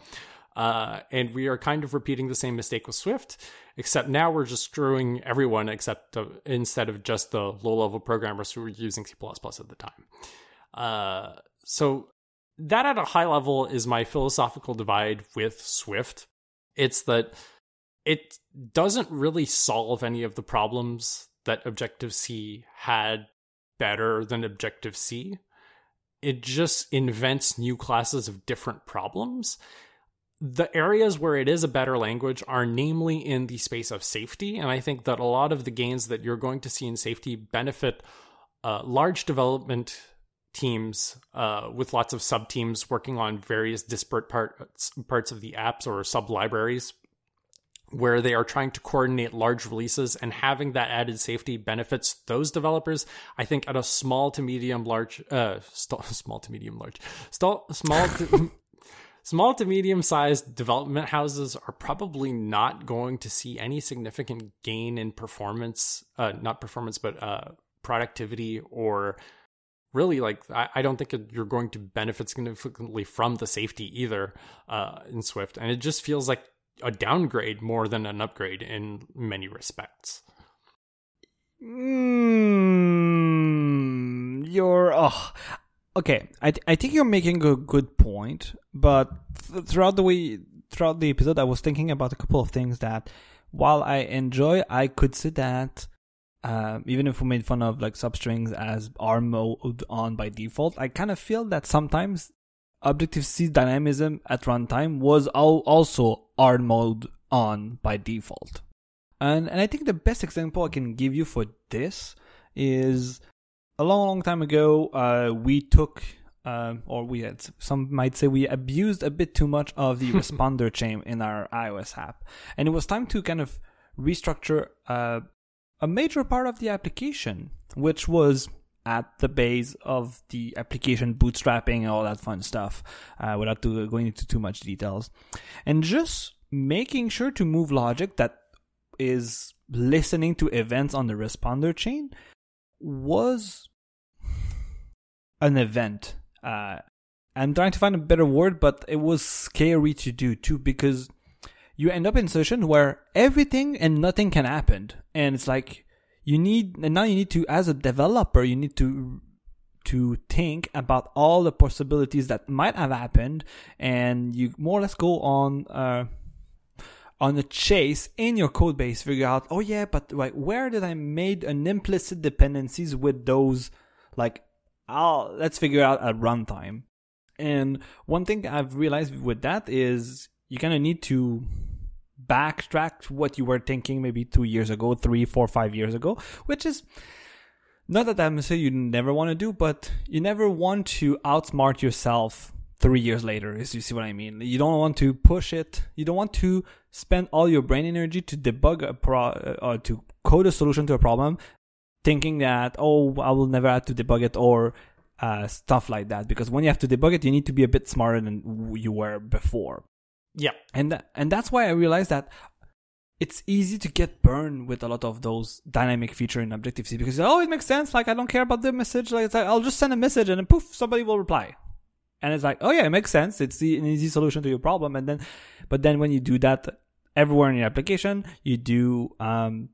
Uh, and we are kind of repeating the same mistake with Swift, except now we're just screwing everyone except uh, instead of just the low level programmers who were using C at the time. Uh, so that at a high level is my philosophical divide with Swift. It's that it doesn't really solve any of the problems that Objective C had better than Objective C. It just invents new classes of different problems. The areas where it is a better language are namely in the space of safety. And I think that a lot of the gains that you're going to see in safety benefit uh, large development teams uh, with lots of sub teams working on various disparate parts parts of the apps or sub libraries where they are trying to coordinate large releases and having that added safety benefits those developers i think at a small to medium large uh st- small to medium large st- small to small to medium sized development houses are probably not going to see any significant gain in performance uh not performance but uh productivity or really like I, I don't think you're going to benefit significantly from the safety either uh, in Swift, and it just feels like a downgrade more than an upgrade in many respects. Mm, you're oh, okay. I th- I think you're making a good point, but th- throughout the way throughout the episode, I was thinking about a couple of things that while I enjoy, I could see that um, even if we made fun of like substrings as R mode on by default, I kind of feel that sometimes Objective C dynamism at runtime was also R mode on by default. And and I think the best example I can give you for this is a long, long time ago, uh, we took, um, or we had, some might say we abused a bit too much of the responder chain in our iOS app. And it was time to kind of restructure uh, a major part of the application, which was at the base of the application bootstrapping and all that fun stuff, uh, without to, going into too much details, and just making sure to move logic that is listening to events on the responder chain was an event. Uh, I'm trying to find a better word, but it was scary to do too because you end up in a situation where everything and nothing can happen. And it's like you need and now you need to as a developer you need to to think about all the possibilities that might have happened and you more or less go on uh, on a chase in your code base figure out oh yeah but like where did i made an implicit dependencies with those like I'll let's figure out at runtime and one thing i've realized with that is you kind of need to backtrack what you were thinking maybe two years ago, three, four, five years ago, which is not that I'm saying you never want to do, but you never want to outsmart yourself three years later, is you see what I mean? You don't want to push it. You don't want to spend all your brain energy to debug a pro uh, or to code a solution to a problem, thinking that, oh, I will never have to debug it or uh, stuff like that. Because when you have to debug it, you need to be a bit smarter than you were before. Yeah. And th- and that's why I realized that it's easy to get burned with a lot of those dynamic feature in Objective C because oh it makes sense like I don't care about the message like, like I'll just send a message and then poof somebody will reply and it's like oh yeah it makes sense it's the, an easy solution to your problem and then but then when you do that everywhere in your application you do um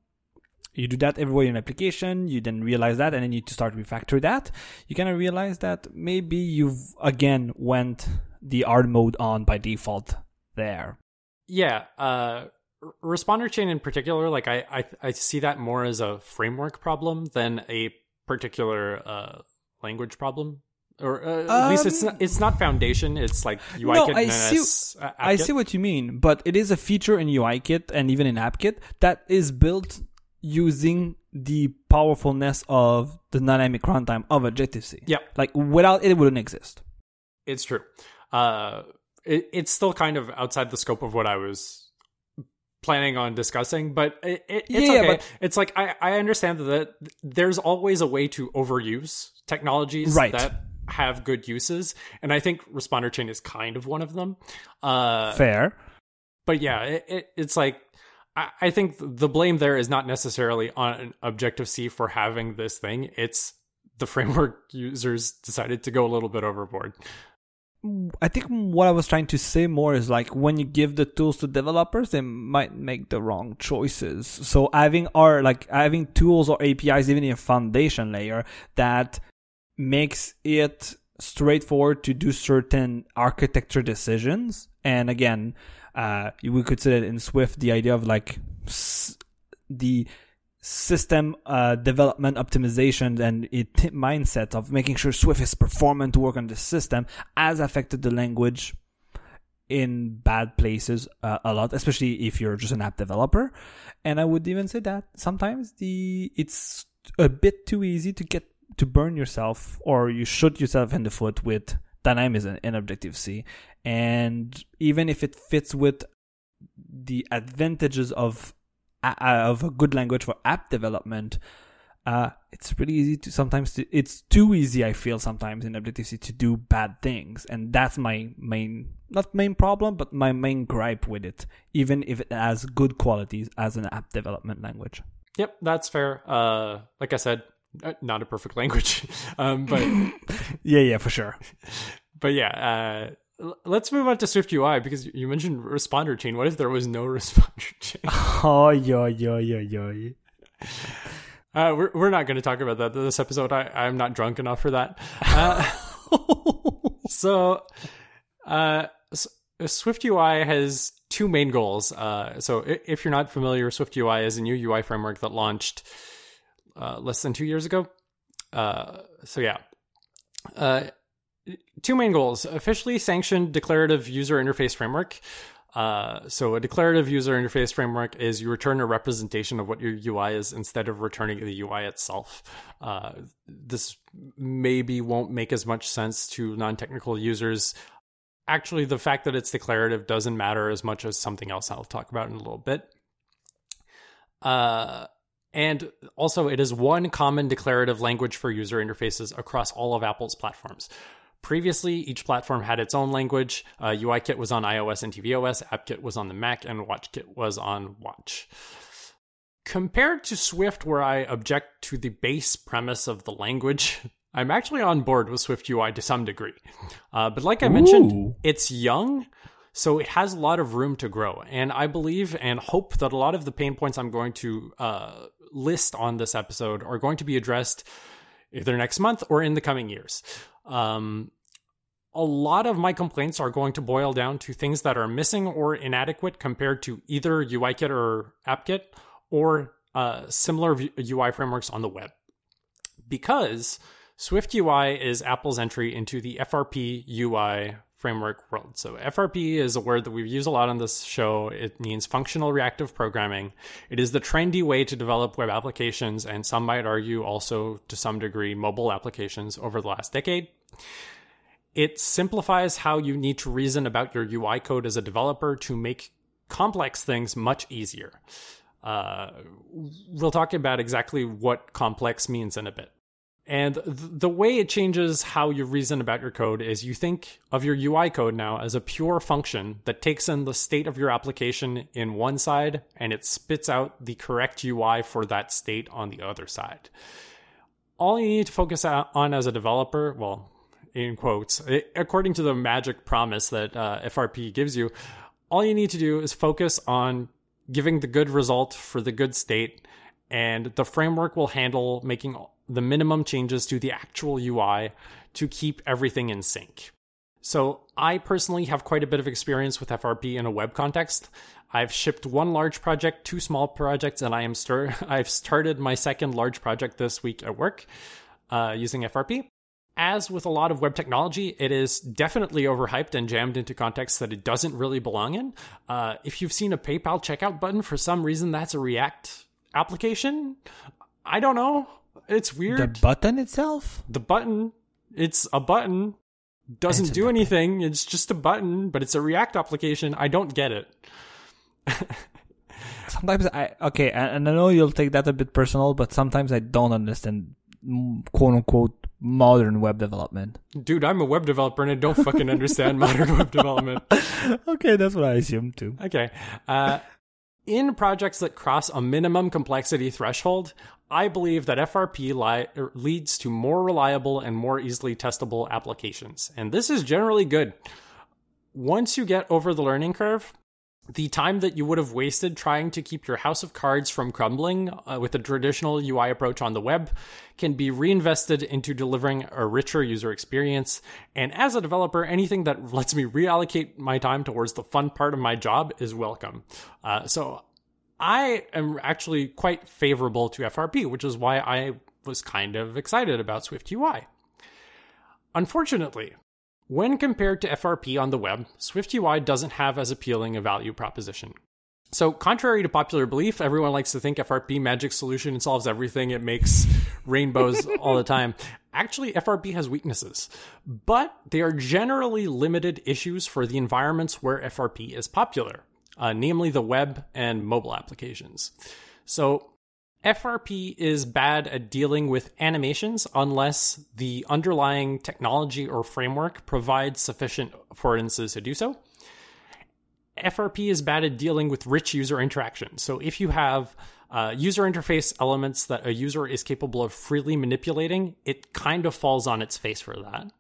you do that everywhere in your application you then realize that and then you need to start refactor that you kind of realize that maybe you've again went the R mode on by default there. Yeah, uh, responder chain in particular, like I, I, I see that more as a framework problem than a particular uh, language problem. Or uh, at um, least it's not, it's not foundation. It's like UIKit. No, I see. I see what you mean, but it is a feature in UIKit and even in AppKit that is built using the powerfulness of the dynamic runtime of Objective C. Yeah, like without it, it wouldn't exist. It's true. Uh, it, it's still kind of outside the scope of what I was planning on discussing, but it, it, it's yeah, okay. But, it's like I, I understand that there's always a way to overuse technologies right. that have good uses, and I think responder chain is kind of one of them. Uh, Fair, but yeah, it, it's like I, I think the blame there is not necessarily on Objective C for having this thing. It's the framework users decided to go a little bit overboard. I think what I was trying to say more is like when you give the tools to developers, they might make the wrong choices. So having our like having tools or APIs even in a foundation layer that makes it straightforward to do certain architecture decisions. And again, uh, we could say that in Swift, the idea of like s- the system uh, development optimization and it mindset of making sure Swift is performant to work on the system has affected the language in bad places uh, a lot, especially if you're just an app developer. And I would even say that sometimes the it's a bit too easy to get to burn yourself or you shoot yourself in the foot with dynamism in Objective C. And even if it fits with the advantages of of a good language for app development, uh, it's really easy to sometimes to, it's too easy. I feel sometimes in Objective C to do bad things, and that's my main not main problem, but my main gripe with it. Even if it has good qualities as an app development language. Yep, that's fair. Uh, like I said, not a perfect language, um, but yeah, yeah, for sure. But yeah, uh, let's move on to Swift UI because you mentioned responder chain. What if there was no responder chain? Oh, yo, yo, yo, yo. Uh, we're we're not going to talk about that this episode. I I'm not drunk enough for that. Uh, so, uh, Swift UI has two main goals. Uh, so if you're not familiar, Swift UI is a new UI framework that launched uh, less than two years ago. Uh, so yeah, uh, two main goals: officially sanctioned declarative user interface framework. Uh, so a declarative user interface framework is you return a representation of what your UI is instead of returning the UI itself. Uh, this maybe won't make as much sense to non-technical users. Actually, the fact that it's declarative doesn't matter as much as something else I'll talk about in a little bit. Uh, and also, it is one common declarative language for user interfaces across all of Apple's platforms. Previously, each platform had its own language. Uh, UIKit was on iOS and tvOS, AppKit was on the Mac, and WatchKit was on Watch. Compared to Swift, where I object to the base premise of the language, I'm actually on board with Swift UI to some degree. Uh, but like I mentioned, Ooh. it's young, so it has a lot of room to grow. And I believe and hope that a lot of the pain points I'm going to uh, list on this episode are going to be addressed either next month or in the coming years. Um, a lot of my complaints are going to boil down to things that are missing or inadequate compared to either UIKit or AppKit or uh, similar UI frameworks on the web. Because Swift UI is Apple's entry into the FRP UI framework world. So FRP is a word that we've used a lot on this show. It means functional reactive programming. It is the trendy way to develop web applications and some might argue also to some degree mobile applications over the last decade. It simplifies how you need to reason about your UI code as a developer to make complex things much easier. Uh, we'll talk about exactly what complex means in a bit. And th- the way it changes how you reason about your code is you think of your UI code now as a pure function that takes in the state of your application in one side and it spits out the correct UI for that state on the other side. All you need to focus on as a developer, well, in quotes, according to the magic promise that uh, FRP gives you, all you need to do is focus on giving the good result for the good state, and the framework will handle making the minimum changes to the actual UI to keep everything in sync. So, I personally have quite a bit of experience with FRP in a web context. I've shipped one large project, two small projects, and I am stir- I've started my second large project this week at work uh, using FRP. As with a lot of web technology, it is definitely overhyped and jammed into contexts that it doesn't really belong in. Uh, if you've seen a PayPal checkout button, for some reason that's a React application. I don't know. It's weird. The button itself? The button, it's a button, doesn't It's do button. anything. It's just a button, but it's a React application. I don't get it. Sometimes I okay, and, and I know you'll take that a bit personal, but sometimes I don't understand mm, quote unquote modern web development. Dude, I'm a web developer and I don't fucking understand modern web development. okay, that's what I assume too. Okay. Uh, in projects that cross a minimum complexity threshold, I believe that FRP li- er, leads to more reliable and more easily testable applications. And this is generally good. Once you get over the learning curve, the time that you would have wasted trying to keep your house of cards from crumbling uh, with a traditional UI approach on the web can be reinvested into delivering a richer user experience. And as a developer, anything that lets me reallocate my time towards the fun part of my job is welcome. Uh, so I am actually quite favorable to FRP, which is why I was kind of excited about Swift UI. Unfortunately, when compared to FRP on the web, SwiftUI doesn't have as appealing a value proposition. So, contrary to popular belief, everyone likes to think FRP magic solution and solves everything. It makes rainbows all the time. Actually, FRP has weaknesses, but they are generally limited issues for the environments where FRP is popular, uh, namely the web and mobile applications. So, FRP is bad at dealing with animations unless the underlying technology or framework provides sufficient affordances to do so. FRP is bad at dealing with rich user interaction. So if you have uh, user interface elements that a user is capable of freely manipulating, it kind of falls on its face for that.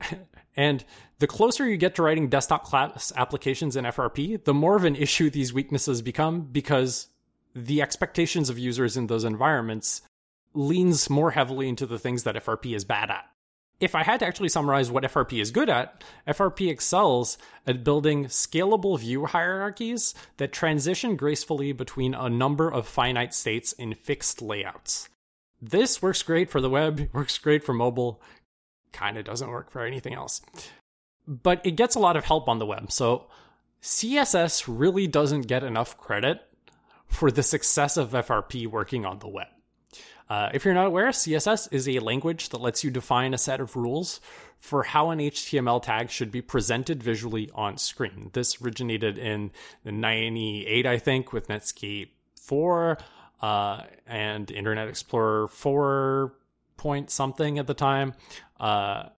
and the closer you get to writing desktop class applications in FRP, the more of an issue these weaknesses become because the expectations of users in those environments leans more heavily into the things that FRP is bad at. If I had to actually summarize what FRP is good at, FRP excels at building scalable view hierarchies that transition gracefully between a number of finite states in fixed layouts. This works great for the web, works great for mobile, kind of doesn't work for anything else. But it gets a lot of help on the web. So CSS really doesn't get enough credit for the success of FRP working on the web. Uh, if you're not aware, CSS is a language that lets you define a set of rules for how an HTML tag should be presented visually on screen. This originated in the 98, I think, with Netscape 4 uh, and Internet Explorer 4 point something at the time. Uh,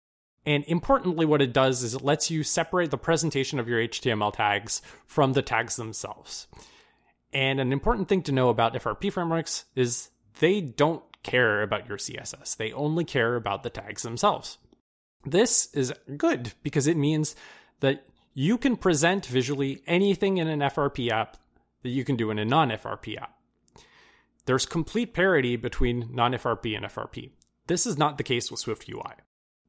and importantly, what it does is it lets you separate the presentation of your HTML tags from the tags themselves. And an important thing to know about FRP frameworks is they don't care about your CSS. They only care about the tags themselves. This is good because it means that you can present visually anything in an FRP app that you can do in a non FRP app. There's complete parity between non FRP and FRP. This is not the case with Swift UI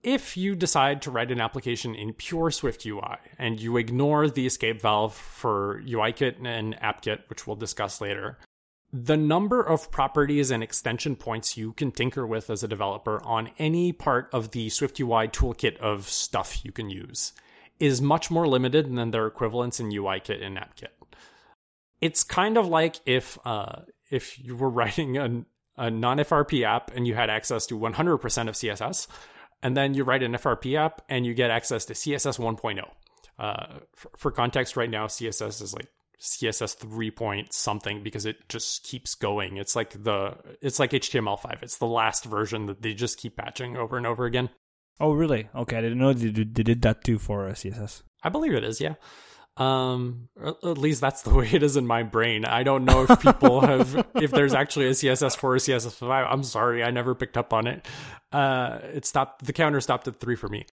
if you decide to write an application in pure Swift UI and you ignore the escape valve for UIKit and AppKit, which we'll discuss later, the number of properties and extension points you can tinker with as a developer on any part of the Swift UI toolkit of stuff you can use is much more limited than their equivalents in UIKit and AppKit. It's kind of like if uh, if you were writing a, a non FRP app and you had access to 100% of CSS, and then you write an FRP app and you get access to CSS 1.0. Uh, for, for, context, right now CSS is like CSS 3 point something because it just keeps going. It's like the it's like HTML5. It's the last version that they just keep patching over and over again. Oh, really? Okay, I didn't know they did that too for uh, CSS. I believe it is. Yeah. Um, at least that's the way it is in my brain. I don't know if people have, if there's actually a CSS4 or CSS5. I'm sorry, I never picked up on it. Uh, it stopped, the counter stopped at three for me.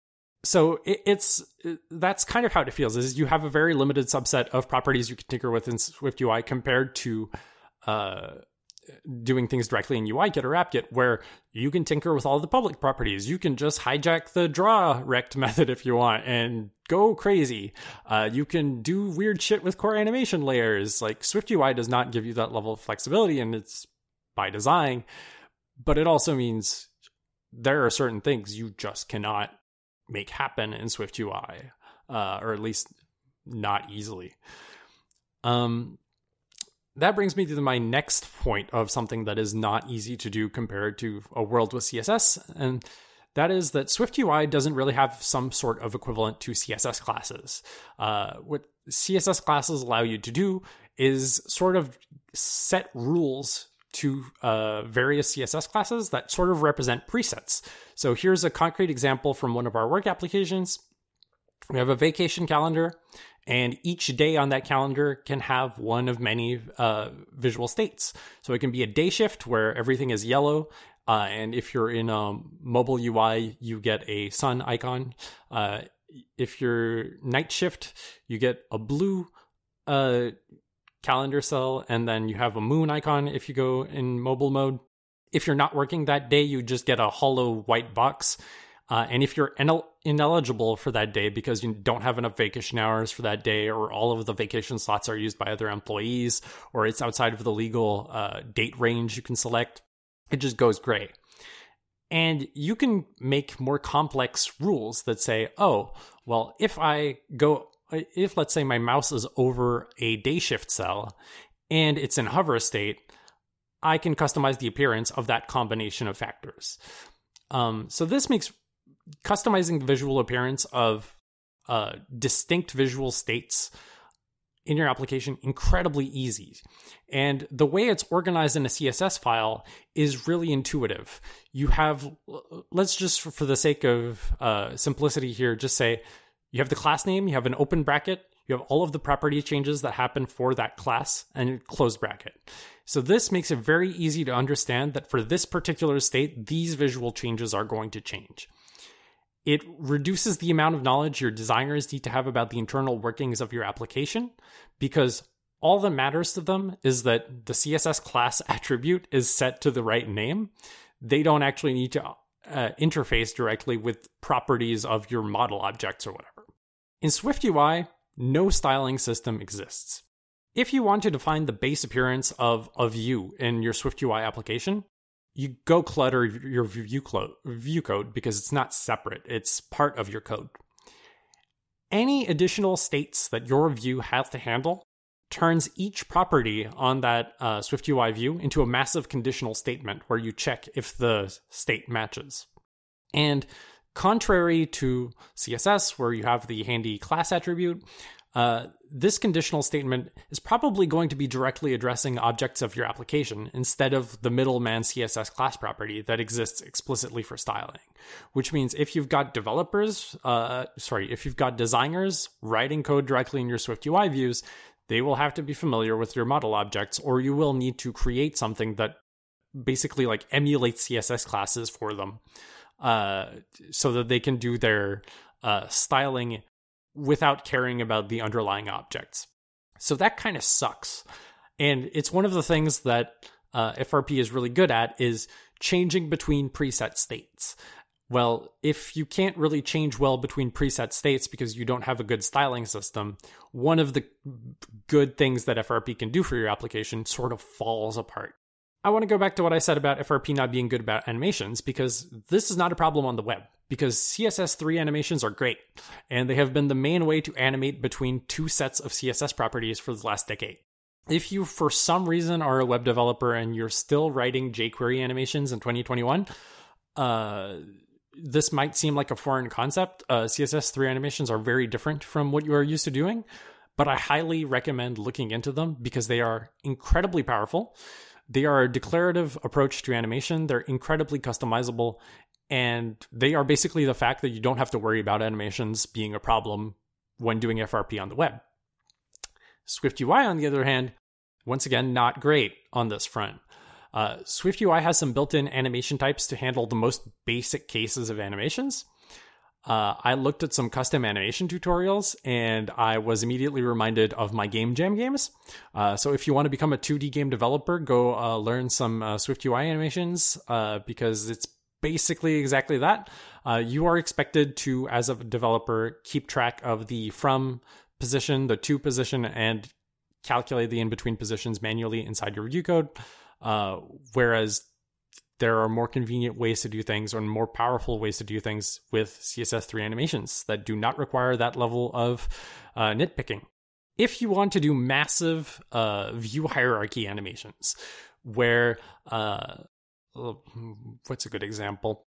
So it, it's, that's kind of how it feels is you have a very limited subset of properties you can tinker with in Swift UI compared to, uh, doing things directly in UIKit or AppKit, where you can tinker with all the public properties. You can just hijack the draw rect method if you want and go crazy. Uh, you can do weird shit with core animation layers. Like Swift UI does not give you that level of flexibility, and it's by design. But it also means there are certain things you just cannot make happen in Swift UI, uh, or at least not easily. Um, that brings me to my next point of something that is not easy to do compared to a world with CSS, and that is that Swift UI doesn't really have some sort of equivalent to CSS classes. Uh, what CSS classes allow you to do is sort of set rules to uh, various CSS classes that sort of represent presets. So here's a concrete example from one of our work applications. We have a vacation calendar, and each day on that calendar can have one of many uh, visual states. So it can be a day shift where everything is yellow. Uh, and if you're in a mobile UI, you get a sun icon. Uh, if you're night shift, you get a blue uh, calendar cell, and then you have a moon icon if you go in mobile mode. If you're not working that day, you just get a hollow white box. Uh, and if you're inel- ineligible for that day because you don't have enough vacation hours for that day, or all of the vacation slots are used by other employees, or it's outside of the legal uh, date range you can select, it just goes gray. And you can make more complex rules that say, oh, well, if I go, if let's say my mouse is over a day shift cell and it's in hover state, I can customize the appearance of that combination of factors. Um, so this makes customizing the visual appearance of uh, distinct visual states in your application incredibly easy. And the way it's organized in a CSS file is really intuitive. You have, let's just for the sake of uh, simplicity here, just say you have the class name, you have an open bracket, you have all of the property changes that happen for that class, and closed bracket. So this makes it very easy to understand that for this particular state, these visual changes are going to change. It reduces the amount of knowledge your designers need to have about the internal workings of your application because all that matters to them is that the CSS class attribute is set to the right name. They don't actually need to uh, interface directly with properties of your model objects or whatever. In SwiftUI, no styling system exists. If you want to define the base appearance of a view in your SwiftUI application, you go clutter your view, clo- view code because it's not separate, it's part of your code. Any additional states that your view has to handle turns each property on that uh, SwiftUI view into a massive conditional statement where you check if the state matches. And contrary to CSS, where you have the handy class attribute, uh, this conditional statement is probably going to be directly addressing objects of your application instead of the middleman CSS class property that exists explicitly for styling. Which means if you've got developers, uh, sorry, if you've got designers writing code directly in your Swift UI views, they will have to be familiar with your model objects, or you will need to create something that basically like emulates CSS classes for them, uh, so that they can do their uh, styling without caring about the underlying objects. So that kind of sucks. And it's one of the things that uh, FRP is really good at is changing between preset states. Well, if you can't really change well between preset states because you don't have a good styling system, one of the good things that FRP can do for your application sort of falls apart. I want to go back to what I said about FRP not being good about animations because this is not a problem on the web because CSS3 animations are great and they have been the main way to animate between two sets of CSS properties for the last decade. If you, for some reason, are a web developer and you're still writing jQuery animations in 2021, uh, this might seem like a foreign concept. Uh, CSS3 animations are very different from what you are used to doing, but I highly recommend looking into them because they are incredibly powerful. They are a declarative approach to animation. They're incredibly customizable, and they are basically the fact that you don't have to worry about animations being a problem when doing FRP on the web. SwiftUI, on the other hand, once again, not great on this front. Uh, SwiftUI has some built in animation types to handle the most basic cases of animations. Uh, I looked at some custom animation tutorials and I was immediately reminded of my game jam games. Uh, so if you want to become a 2D game developer, go uh, learn some uh, SwiftUI animations uh, because it's basically exactly that. Uh, you are expected to, as a developer, keep track of the from position, the to position, and calculate the in between positions manually inside your view code. whereas there are more convenient ways to do things or more powerful ways to do things with CSS3 animations that do not require that level of uh, nitpicking. If you want to do massive uh, view hierarchy animations, where uh, what's a good example?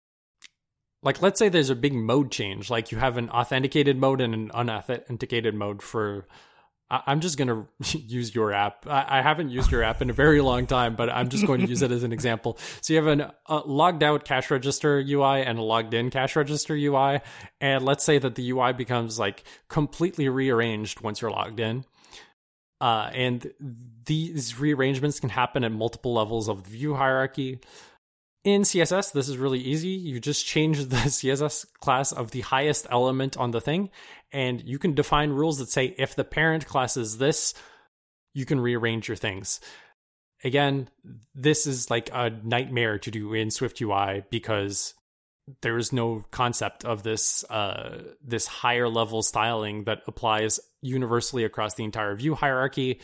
Like, let's say there's a big mode change, like you have an authenticated mode and an unauthenticated mode for I'm just going to use your app. I haven't used your app in a very long time, but I'm just going to use it as an example. So you have a logged out cash register UI and a logged in cash register UI. And let's say that the UI becomes like completely rearranged once you're logged in. Uh, and these rearrangements can happen at multiple levels of the view hierarchy. In CSS, this is really easy. You just change the CSS class of the highest element on the thing, and you can define rules that say if the parent class is this, you can rearrange your things. Again, this is like a nightmare to do in Swift UI because there is no concept of this uh, this higher level styling that applies universally across the entire view hierarchy.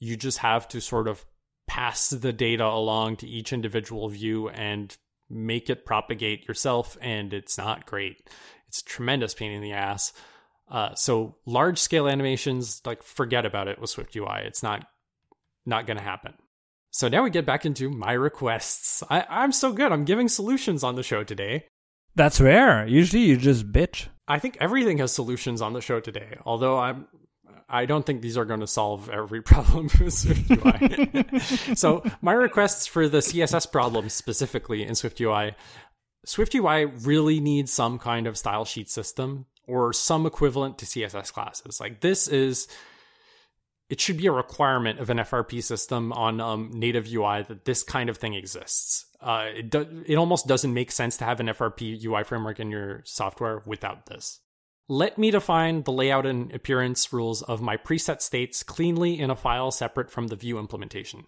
You just have to sort of pass the data along to each individual view and make it propagate yourself, and it's not great. It's a tremendous pain in the ass. Uh, so large scale animations, like forget about it with Swift UI. It's not not going to happen. So now we get back into my requests. I, I'm so good. I'm giving solutions on the show today. That's rare. Usually you just bitch. I think everything has solutions on the show today. Although I'm I don't think these are going to solve every problem with Swift UI. so my requests for the CSS problem specifically in Swift UI, Swift UI really needs some kind of style sheet system or some equivalent to CSS classes. Like this is it should be a requirement of an FRP system on um, native UI that this kind of thing exists. Uh, it, do- it almost doesn't make sense to have an FRP UI framework in your software without this. Let me define the layout and appearance rules of my preset states cleanly in a file separate from the view implementation.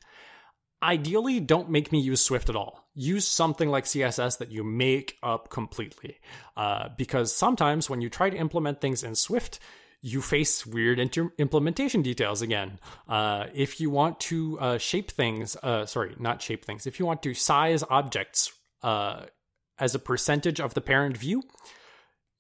Ideally, don't make me use Swift at all. Use something like CSS that you make up completely. Uh, because sometimes when you try to implement things in Swift, you face weird inter- implementation details again. Uh, if you want to uh, shape things, uh, sorry, not shape things, if you want to size objects uh, as a percentage of the parent view,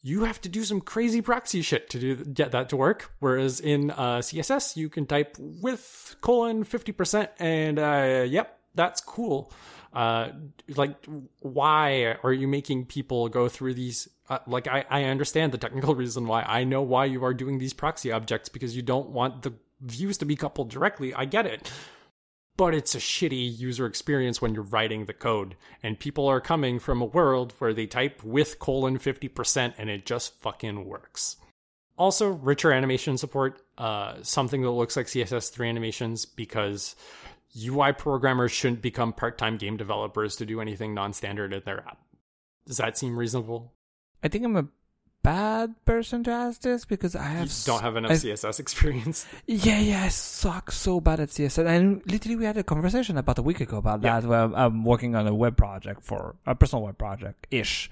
you have to do some crazy proxy shit to do get that to work. Whereas in uh, CSS, you can type width colon fifty percent, and uh, yep, that's cool. Uh, like, why are you making people go through these? Uh, like, I, I understand the technical reason why. I know why you are doing these proxy objects because you don't want the views to be coupled directly. I get it. But it's a shitty user experience when you're writing the code, and people are coming from a world where they type width colon 50% and it just fucking works. Also, richer animation support, uh, something that looks like CSS3 animations because UI programmers shouldn't become part time game developers to do anything non standard in their app. Does that seem reasonable? I think I'm a bad person to ask this because I have you don't have enough I, CSS experience. Yeah, yeah, I suck so bad at CSS. And literally, we had a conversation about a week ago about Yeah. that. Where I'm working on a web project for a personal web project ish,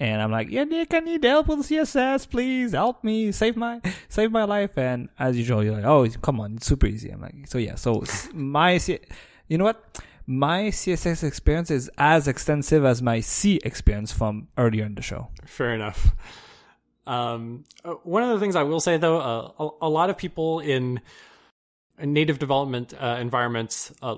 and I'm like, yeah, Nick, I need help with CSS. Please help me save my save my life. And as usual, you're like, oh, come on, it's super easy. I'm like, so yeah, so my C- you know what? My CSS experience is as extensive as my C experience from earlier in the show. Fair enough. Um, uh, one of the things I will say though, uh, a, a lot of people in native development uh, environments uh,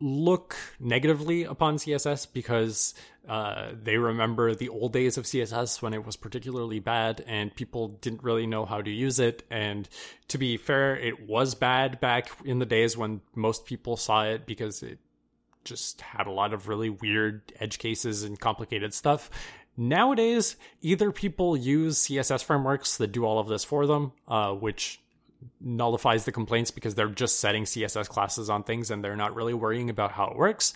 look negatively upon CSS because uh, they remember the old days of CSS when it was particularly bad and people didn't really know how to use it. And to be fair, it was bad back in the days when most people saw it because it just had a lot of really weird edge cases and complicated stuff. Nowadays, either people use CSS frameworks that do all of this for them, uh, which nullifies the complaints because they're just setting CSS classes on things and they're not really worrying about how it works,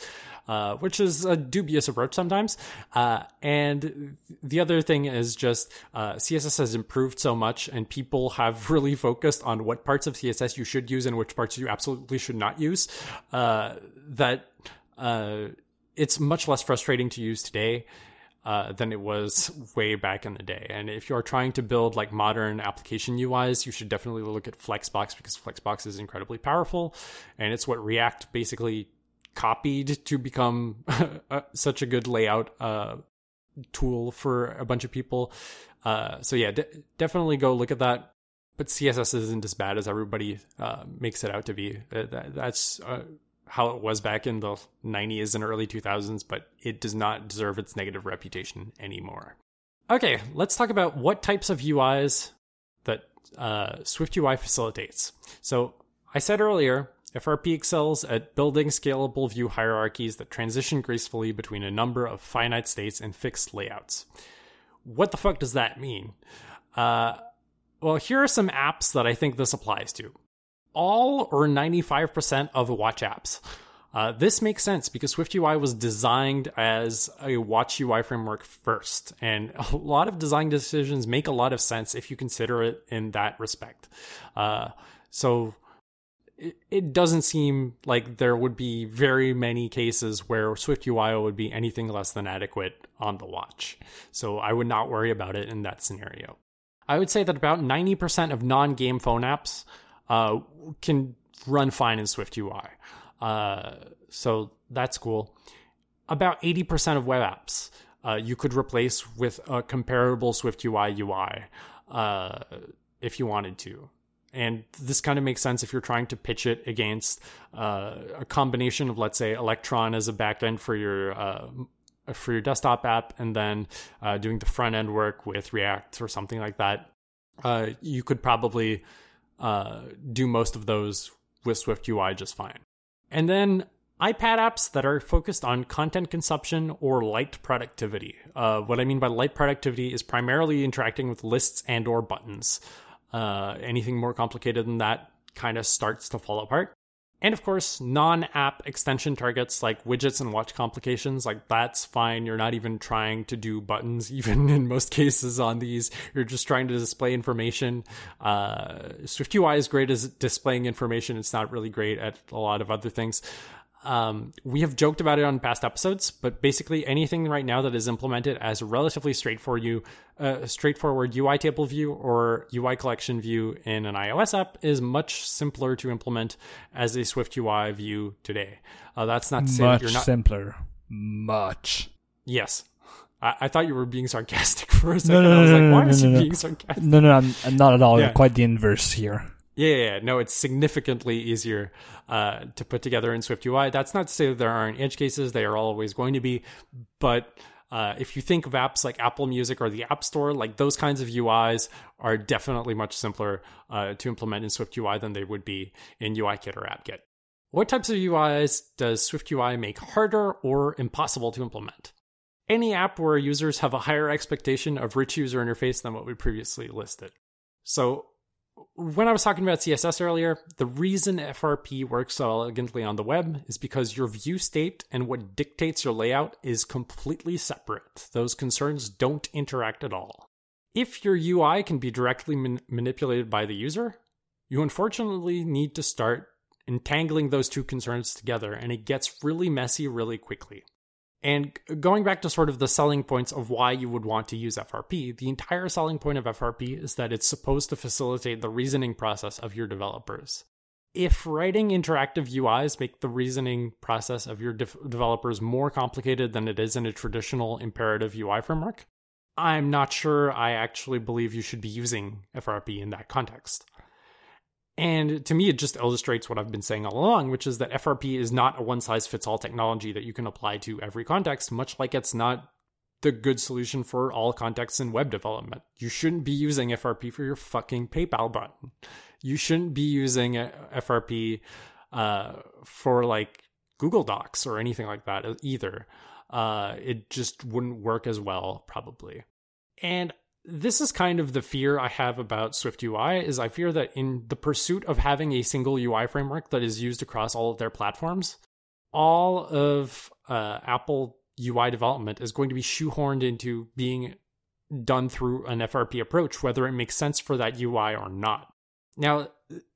uh, which is a dubious approach sometimes. Uh, and the other thing is just uh, CSS has improved so much and people have really focused on what parts of CSS you should use and which parts you absolutely should not use uh, that uh, it's much less frustrating to use today. Uh, than it was way back in the day. And if you're trying to build like modern application UIs, you should definitely look at Flexbox because Flexbox is incredibly powerful, and it's what React basically copied to become such a good layout uh, tool for a bunch of people. Uh, so yeah, de- definitely go look at that. But CSS isn't as bad as everybody uh, makes it out to be. Uh, that, that's uh, how it was back in the 90s and early 2000s, but it does not deserve its negative reputation anymore. Okay, let's talk about what types of UIs that uh, Swift UI facilitates. So, I said earlier, FRP excels at building scalable view hierarchies that transition gracefully between a number of finite states and fixed layouts. What the fuck does that mean? Uh, well, here are some apps that I think this applies to all or 95% of watch apps. Uh, this makes sense because SwiftUI was designed as a Watch UI framework first, and a lot of design decisions make a lot of sense if you consider it in that respect. Uh, so it, it doesn't seem like there would be very many cases where SwiftUI would be anything less than adequate on the watch. So I would not worry about it in that scenario. I would say that about 90% of non game phone apps uh, can run fine in SwiftUI. Uh, so that's cool. About 80% of web apps uh, you could replace with a comparable SwiftUI UI uh, if you wanted to. And this kind of makes sense if you're trying to pitch it against uh, a combination of, let's say, Electron as a backend for your uh, for your desktop app, and then uh, doing the front end work with React or something like that. Uh, you could probably uh, do most of those with Swift UI just fine. And then iPad apps that are focused on content consumption or light productivity. Uh, what I mean by light productivity is primarily interacting with lists and or buttons. Uh, anything more complicated than that kind of starts to fall apart. And of course, non app extension targets like widgets and watch complications, like that's fine. You're not even trying to do buttons, even in most cases on these. You're just trying to display information. Uh, SwiftUI is great at displaying information. It's not really great at a lot of other things. Um, we have joked about it on past episodes, but basically anything right now that is implemented as a relatively straightforward, you, uh, straightforward UI table view or UI collection view in an iOS app is much simpler to implement as a Swift UI view today. Uh, that's not to say much you're not simpler. Much. Yes. I, I, thought you were being sarcastic for a second. No, no, I was no, like, why is he being sarcastic? No, no, I'm, I'm not at all. Yeah. Quite the inverse here. Yeah, yeah, no, it's significantly easier uh, to put together in Swift UI. That's not to say that there aren't edge cases; they are always going to be. But uh, if you think of apps like Apple Music or the App Store, like those kinds of UIs are definitely much simpler uh, to implement in Swift UI than they would be in UIKit or AppKit. What types of UIs does Swift UI make harder or impossible to implement? Any app where users have a higher expectation of rich user interface than what we previously listed. So when I was talking about CSS earlier, the reason FRP works so elegantly on the web is because your view state and what dictates your layout is completely separate. Those concerns don't interact at all. If your UI can be directly man- manipulated by the user, you unfortunately need to start entangling those two concerns together, and it gets really messy really quickly. And going back to sort of the selling points of why you would want to use FRP, the entire selling point of FRP is that it's supposed to facilitate the reasoning process of your developers. If writing interactive UIs make the reasoning process of your de- developers more complicated than it is in a traditional imperative UI framework, I'm not sure I actually believe you should be using FRP in that context. And to me, it just illustrates what I've been saying all along, which is that FRP is not a one size fits all technology that you can apply to every context, much like it's not the good solution for all contexts in web development. You shouldn't be using FRP for your fucking PayPal button. You shouldn't be using FRP uh, for like Google Docs or anything like that either. Uh, it just wouldn't work as well, probably. And this is kind of the fear I have about Swift UI is I fear that in the pursuit of having a single UI framework that is used across all of their platforms, all of uh, Apple UI development is going to be shoehorned into being done through an FRP approach, whether it makes sense for that UI or not. Now,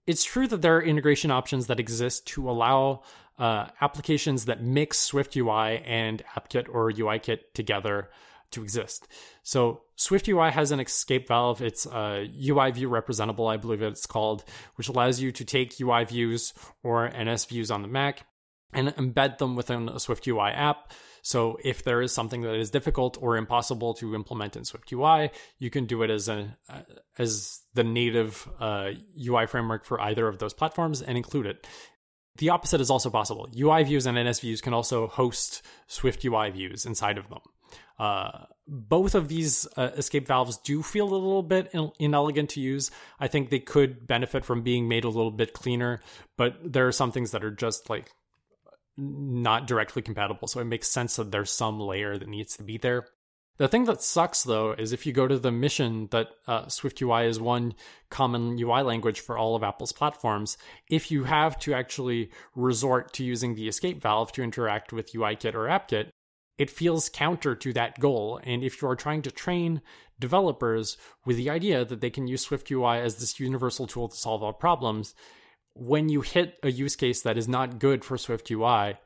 it's true that there are integration options that exist to allow uh, applications that mix Swift UI and AppKit or UIKit together to exist. So Swift UI has an escape valve. It's a UI view representable, I believe it's called, which allows you to take UI views or NS views on the Mac and embed them within a Swift UI app. So if there is something that is difficult or impossible to implement in Swift UI, you can do it as a as the native uh, UI framework for either of those platforms and include it. The opposite is also possible. UI views and NS views can also host Swift UI views inside of them. Uh, both of these uh, escape valves do feel a little bit inelegant to use. I think they could benefit from being made a little bit cleaner, but there are some things that are just like not directly compatible. So it makes sense that there's some layer that needs to be there. The thing that sucks though is if you go to the mission that uh, SwiftUI is one common UI language for all of Apple's platforms, if you have to actually resort to using the escape valve to interact with UIKit or AppKit, it feels counter to that goal. And if you are trying to train developers with the idea that they can use SwiftUI as this universal tool to solve all problems, when you hit a use case that is not good for SwiftUI,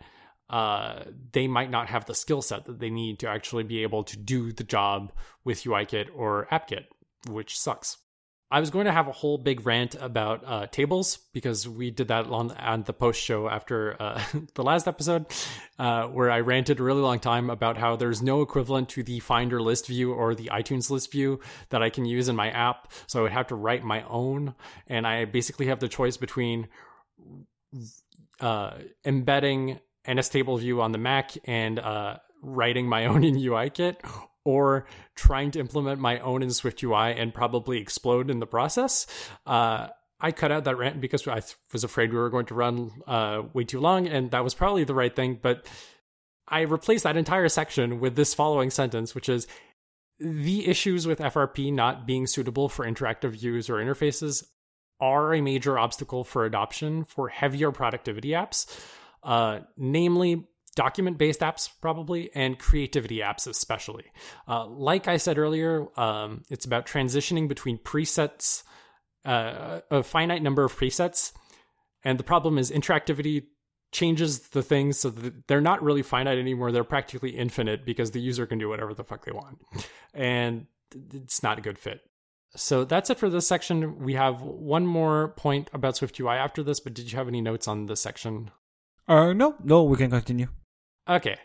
uh, they might not have the skill set that they need to actually be able to do the job with UIKit or AppKit, which sucks. I was going to have a whole big rant about uh, tables because we did that on, on the post show after uh, the last episode, uh, where I ranted a really long time about how there's no equivalent to the Finder list view or the iTunes list view that I can use in my app. So I would have to write my own. And I basically have the choice between uh, embedding NS table view on the Mac and uh, writing my own in UIKit, or trying to implement my own in SwiftUI and probably explode in the process. Uh, I cut out that rant because I was afraid we were going to run uh, way too long, and that was probably the right thing. But I replaced that entire section with this following sentence, which is the issues with FRP not being suitable for interactive views or interfaces are a major obstacle for adoption for heavier productivity apps uh, namely document based apps, probably, and creativity apps, especially. Uh, like I said earlier, um, it's about transitioning between presets, uh, a finite number of presets. And the problem is interactivity changes the things so that they're not really finite anymore. They're practically infinite because the user can do whatever the fuck they want. And it's not a good fit. So that's it for this section. We have one more point about SwiftUI after this, but did you have any notes on this section? Uh, no, no, we can continue. Okay.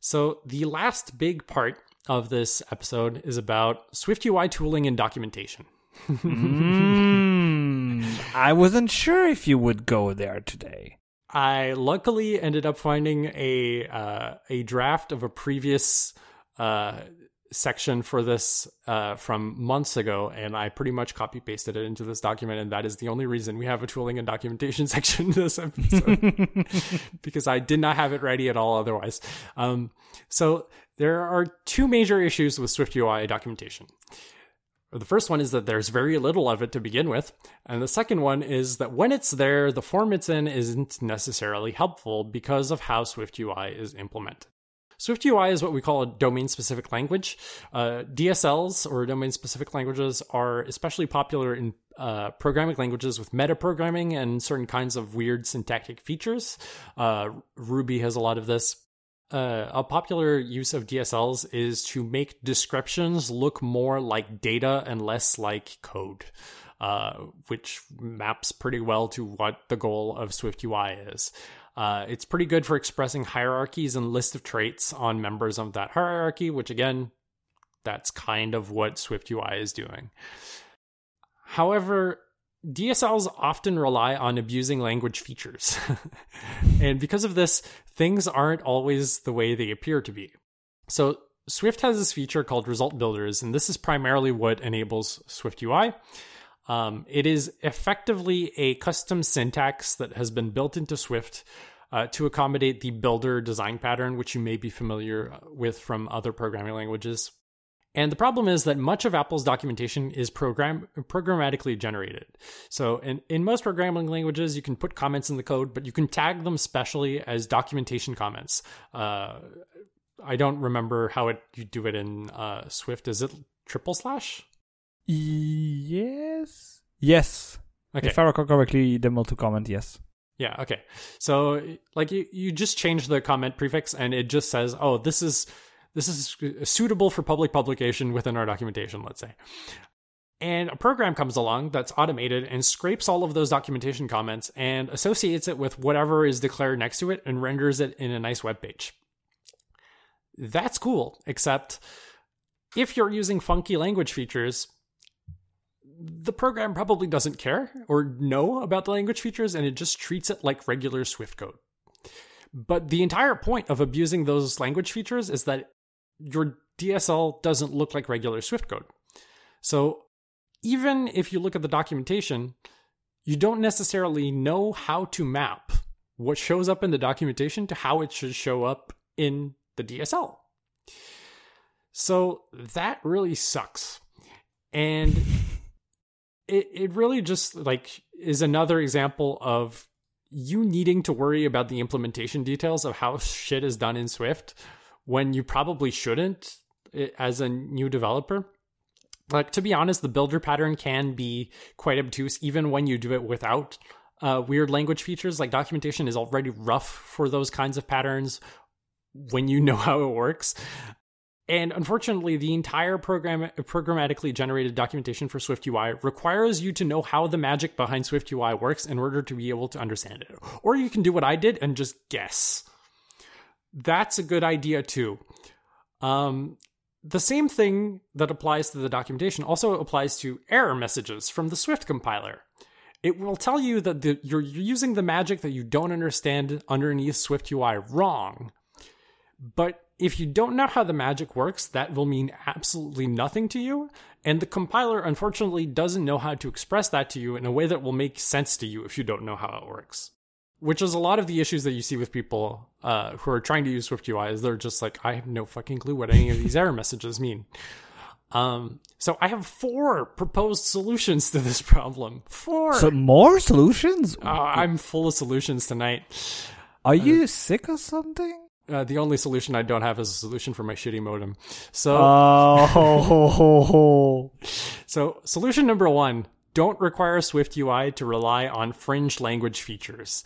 So the last big part of this episode is about Swift UI tooling and documentation. mm, I wasn't sure if you would go there today. I luckily ended up finding a uh, a draft of a previous uh, section for this uh, from months ago, and I pretty much copy pasted it into this document, and that is the only reason we have a tooling and documentation section in this episode because I did not have it ready at all otherwise. Um, so there are two major issues with Swift UI documentation. The first one is that there's very little of it to begin with. And the second one is that when it's there, the form it's in isn't necessarily helpful because of how Swift UI is implemented. SwiftUI is what we call a domain specific language. Uh, DSLs or domain specific languages are especially popular in uh, programming languages with metaprogramming and certain kinds of weird syntactic features. Uh, Ruby has a lot of this. Uh, a popular use of DSLs is to make descriptions look more like data and less like code. Uh, which maps pretty well to what the goal of SwiftUI is. Uh, it's pretty good for expressing hierarchies and list of traits on members of that hierarchy, which again, that's kind of what SwiftUI is doing. However, DSLs often rely on abusing language features. and because of this, things aren't always the way they appear to be. So, Swift has this feature called result builders, and this is primarily what enables Swift SwiftUI. Um, it is effectively a custom syntax that has been built into Swift uh, to accommodate the builder design pattern, which you may be familiar with from other programming languages. And the problem is that much of Apple's documentation is program programmatically generated. So in, in most programming languages, you can put comments in the code, but you can tag them specially as documentation comments. Uh, I don't remember how it you do it in uh, Swift. Is it triple slash? Yes. Yes. Okay. If I recall correctly, the multi comment, yes. Yeah, okay. So like you, you just change the comment prefix and it just says, "Oh, this is this is suitable for public publication within our documentation, let's say." And a program comes along that's automated and scrapes all of those documentation comments and associates it with whatever is declared next to it and renders it in a nice web page. That's cool, except if you're using funky language features, the program probably doesn't care or know about the language features and it just treats it like regular Swift code. But the entire point of abusing those language features is that your DSL doesn't look like regular Swift code. So even if you look at the documentation, you don't necessarily know how to map what shows up in the documentation to how it should show up in the DSL. So that really sucks. And it, it really just like is another example of you needing to worry about the implementation details of how shit is done in Swift when you probably shouldn't eh, as a new developer. Like to be honest, the builder pattern can be quite obtuse even when you do it without uh, weird language features. Like documentation is already rough for those kinds of patterns when you know how it works. And unfortunately, the entire program programmatically generated documentation for SwiftUI requires you to know how the magic behind SwiftUI works in order to be able to understand it. Or you can do what I did and just guess. That's a good idea too. Um, the same thing that applies to the documentation also applies to error messages from the Swift compiler. It will tell you that the, you're using the magic that you don't understand underneath SwiftUI wrong. But if you don't know how the magic works, that will mean absolutely nothing to you. And the compiler, unfortunately, doesn't know how to express that to you in a way that will make sense to you if you don't know how it works. Which is a lot of the issues that you see with people uh, who are trying to use Swift UI is they're just like, I have no fucking clue what any of these error messages mean. Um, so I have four proposed solutions to this problem. Four. So more solutions? Uh, I'm full of solutions tonight. Are you uh, sick or something? Uh, the only solution I don't have is a solution for my shitty modem. So, oh. so solution number one: don't require Swift UI to rely on fringe language features.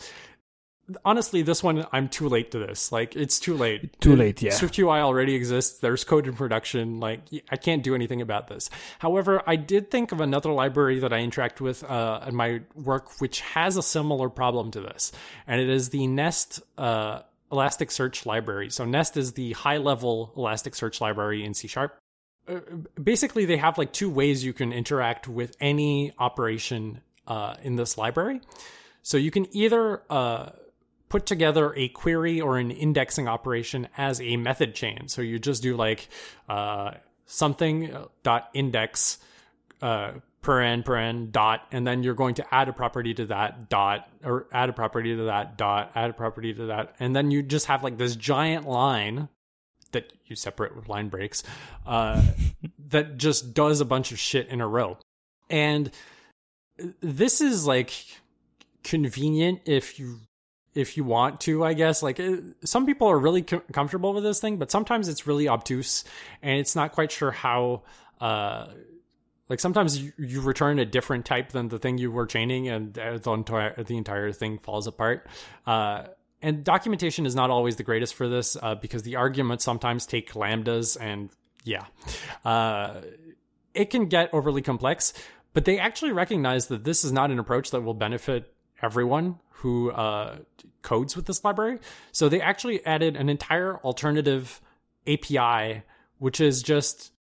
Honestly, this one I'm too late to this. Like, it's too late. Too late, yeah. Swift UI already exists. There's code in production. Like, I can't do anything about this. However, I did think of another library that I interact with uh, in my work, which has a similar problem to this, and it is the Nest. Uh, Elasticsearch library. So Nest is the high level Elasticsearch library in C Sharp. Uh, basically, they have like two ways you can interact with any operation uh, in this library. So you can either uh, put together a query or an indexing operation as a method chain. So you just do like uh, something dot index uh, paren paren dot and then you're going to add a property to that dot or add a property to that dot add a property to that and then you just have like this giant line that you separate with line breaks uh, that just does a bunch of shit in a row. And this is like convenient if you if you want to i guess. Like some people are really com- comfortable with this thing but sometimes it's really obtuse and it's not quite sure how uh, like sometimes you, you, return a different type than the thing you were chaining and the entire, the entire thing falls apart. Uh, and documentation is not always the greatest for this uh, because the arguments sometimes take lambdas and yeah, uh, it can get overly complex. But they actually recognize that this is not an approach that will benefit everyone who uh, codes with this library. So they actually added an entire alternative API, which is just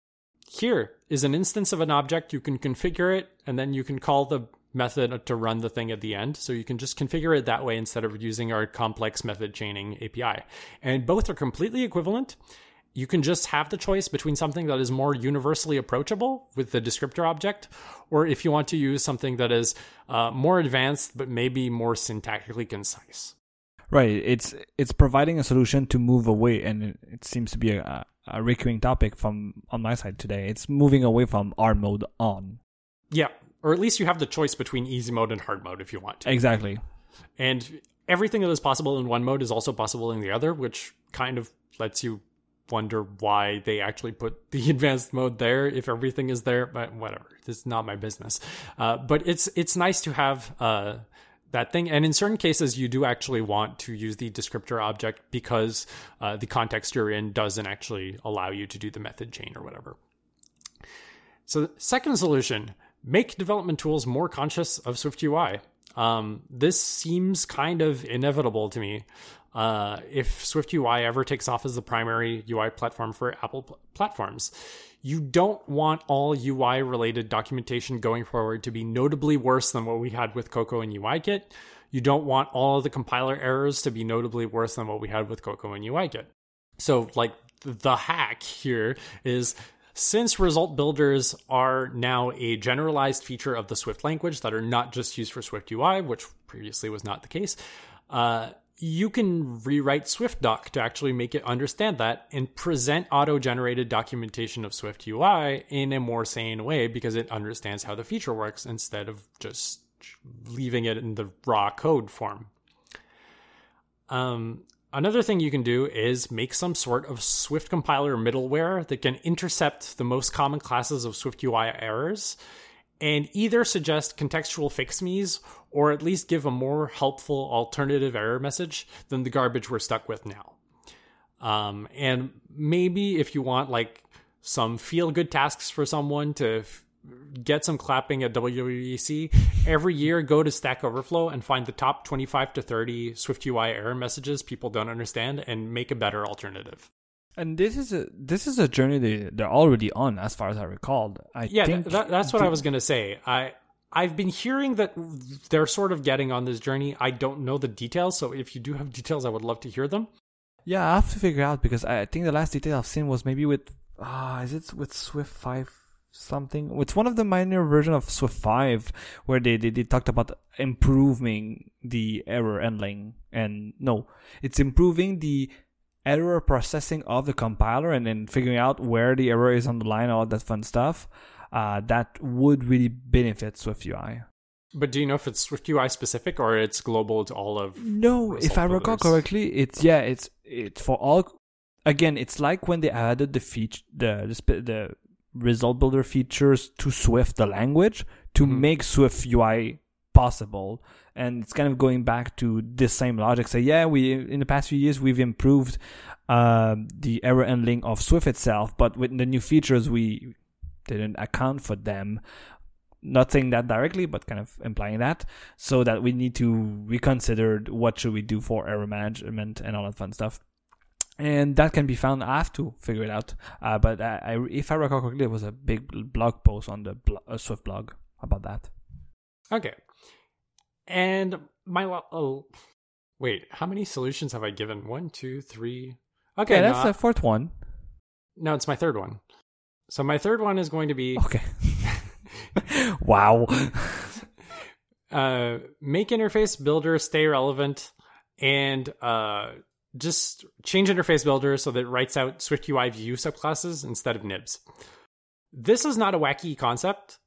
here is an instance of an object. You can configure it, and then you can call the method to run the thing at the end. So you can just configure it that way instead of using our complex method chaining API. And both are completely equivalent. You can just have the choice between something that is more universally approachable with the descriptor object, or if you want to use something that is uh, more advanced but maybe more syntactically concise. Right. It's it's providing a solution to move away, and it seems to be a, a recurring topic from on my side today. It's moving away from R mode on. Yeah, or at least you have the choice between easy mode and hard mode if you want to. Exactly. And everything that is possible in one mode is also possible in the other, which kind of lets you wonder why they actually put the advanced mode there if everything is there. But whatever, it's not my business. Uh, but it's it's nice to have uh, that thing. And in certain cases, you do actually want to use the descriptor object because uh, the context you're in doesn't actually allow you to do the method chain or whatever. So, second solution make development tools more conscious of Swift UI. Um, this seems kind of inevitable to me. Uh, if Swift UI ever takes off as the primary UI platform for Apple pl- platforms, you don't want all UI related documentation going forward to be notably worse than what we had with Cocoa and UIKit. You don't want all of the compiler errors to be notably worse than what we had with Cocoa and UIKit. So, like, the hack here is since result builders are now a generalized feature of the Swift language that are not just used for Swift UI, which previously was not the case, uh, you can rewrite SwiftDoc to actually make it understand that and present auto generated documentation of Swift UI in a more sane way because it understands how the feature works instead of just leaving it in the raw code form. Um, another thing you can do is make some sort of Swift compiler middleware that can intercept the most common classes of Swift UI errors and either suggest contextual fix me's or at least give a more helpful alternative error message than the garbage we're stuck with now. Um, and maybe if you want like some feel good tasks for someone to f- get some clapping at WWDC, every year go to Stack Overflow and find the top 25 to 30 Swift UI error messages people don't understand and make a better alternative. And this is a this is a journey they they're already on, as far as I recalled. I yeah, think that, that's what I was gonna say. I I've been hearing that they're sort of getting on this journey. I don't know the details, so if you do have details, I would love to hear them. Yeah, I have to figure out because I think the last detail I've seen was maybe with ah, uh, is it with Swift five something? It's one of the minor version of Swift five where they, they they talked about improving the error handling and no, it's improving the error processing of the compiler and then figuring out where the error is on the line, all that fun stuff, uh, that would really benefit Swift UI. But do you know if it's Swift UI specific or it's global to all of? No, if I recall correctly, it's yeah, it's it's for all. Again, it's like when they added the feature, the the, the result builder features to Swift, the language, to mm-hmm. make Swift UI possible and it's kind of going back to this same logic say yeah we in the past few years we've improved uh, the error handling of swift itself but with the new features we didn't account for them not saying that directly but kind of implying that so that we need to reconsider what should we do for error management and all that fun stuff and that can be found. I have to figure it out. Uh, but I, I, if I recall correctly, there was a big blog post on the blo- uh, Swift blog about that. Okay, and my oh, wait, how many solutions have I given? One, two, three. Okay, yeah, that's no, the fourth one. No, it's my third one. So my third one is going to be okay. wow. uh, make interface builder stay relevant, and uh, just change interface builder so that it writes out Swift UI view subclasses instead of nibs. This is not a wacky concept.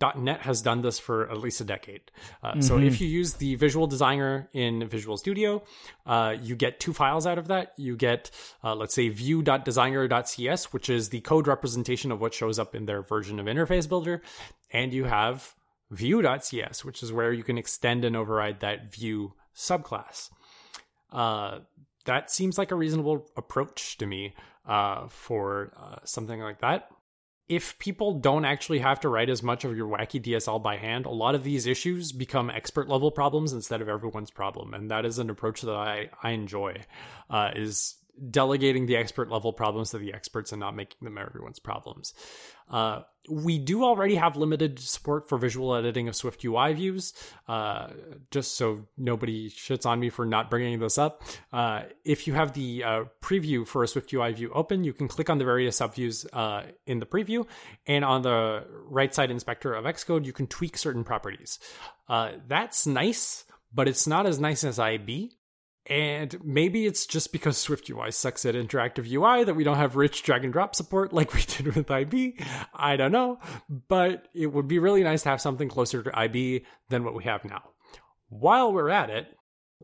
.NET has done this for at least a decade. Uh, mm-hmm. So if you use the Visual Designer in Visual Studio, uh, you get two files out of that. You get, uh, let's say, view.designer.cs, which is the code representation of what shows up in their version of Interface Builder, and you have view.cs, which is where you can extend and override that view subclass. Uh, that seems like a reasonable approach to me uh, for uh, something like that if people don't actually have to write as much of your wacky DSL by hand, a lot of these issues become expert level problems instead of everyone's problem, and that is an approach that I I enjoy. Uh, is delegating the expert level problems to the experts and not making them everyone's problems. Uh, we do already have limited support for visual editing of Swift UI views. Uh, just so nobody shits on me for not bringing this up. Uh, if you have the uh, preview for a Swift UI view open, you can click on the various subviews uh, in the preview, and on the right side inspector of Xcode, you can tweak certain properties. Uh, that's nice, but it's not as nice as IB. And maybe it's just because SwiftUI sucks at interactive UI that we don't have rich drag and drop support like we did with IB. I don't know, but it would be really nice to have something closer to IB than what we have now. While we're at it,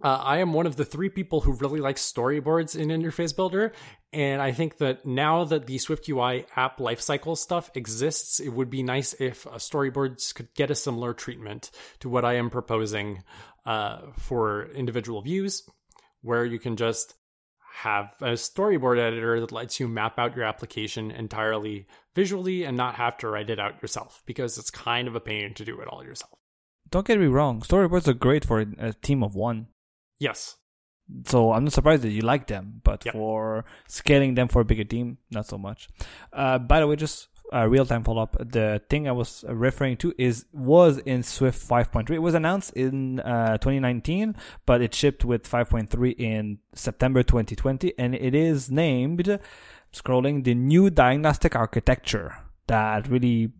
uh, I am one of the three people who really like storyboards in Interface Builder, and I think that now that the SwiftUI app lifecycle stuff exists, it would be nice if uh, storyboards could get a similar treatment to what I am proposing uh, for individual views where you can just have a storyboard editor that lets you map out your application entirely visually and not have to write it out yourself because it's kind of a pain to do it all yourself. Don't get me wrong, storyboards are great for a team of one. Yes. So I'm not surprised that you like them, but yep. for scaling them for a bigger team, not so much. Uh, by the way, just uh, real time follow up. The thing I was referring to is was in Swift 5.3. It was announced in uh, 2019, but it shipped with 5.3 in September 2020, and it is named scrolling the new diagnostic architecture that really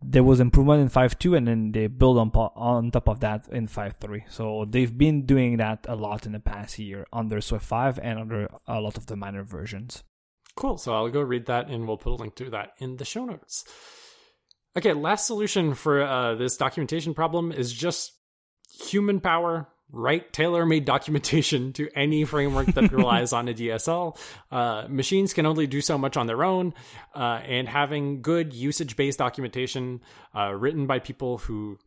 there was improvement in 5.2 and then they build on on top of that in 5.3 so they've been doing that a lot in the past year under swift 5 and under a lot of the minor versions cool. So i'll go read that and we'll put a link to that in the show notes. Okay last solution for uh, this documentation problem is just human power write tailor-made documentation to any framework that relies on a DSL. Uh, machines can only do so much on their own, uh, and having good usage-based documentation uh, written by people who,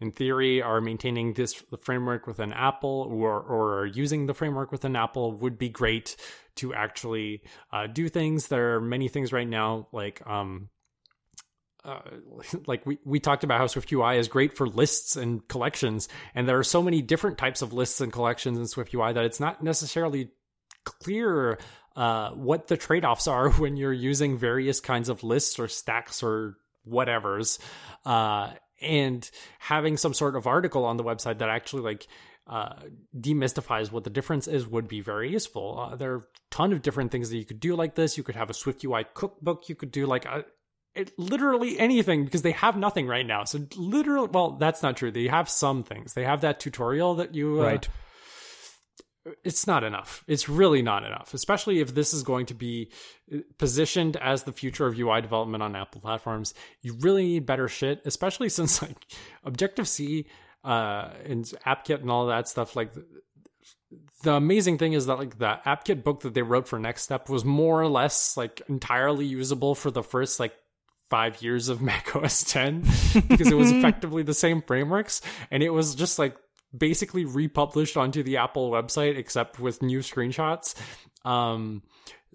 in theory, are maintaining this framework with an Apple or or are using the framework with an Apple would be great to actually uh, do things. There are many things right now like. Um, uh, like we, we talked about how Swift UI is great for lists and collections, and there are so many different types of lists and collections in Swift UI that it's not necessarily clear uh, what the trade offs are when you're using various kinds of lists or stacks or whatever's. Uh, and having some sort of article on the website that actually like uh, demystifies what the difference is would be very useful. Uh, there are a ton of different things that you could do like this. You could have a Swift UI cookbook. You could do like a, it, literally anything because they have nothing right now. So literally, well, that's not true. They have some things. They have that tutorial that you uh, right. It's not enough. It's really not enough, especially if this is going to be uh, positioned as the future of UI development on Apple platforms. You really need better shit, especially since like Objective C uh, and AppKit and all that stuff. Like the amazing thing is that like the AppKit book that they wrote for NeXTSTEP was more or less like entirely usable for the first like five years of Mac OS 10 because it was effectively the same frameworks and it was just like basically republished onto the Apple website except with new screenshots. Um,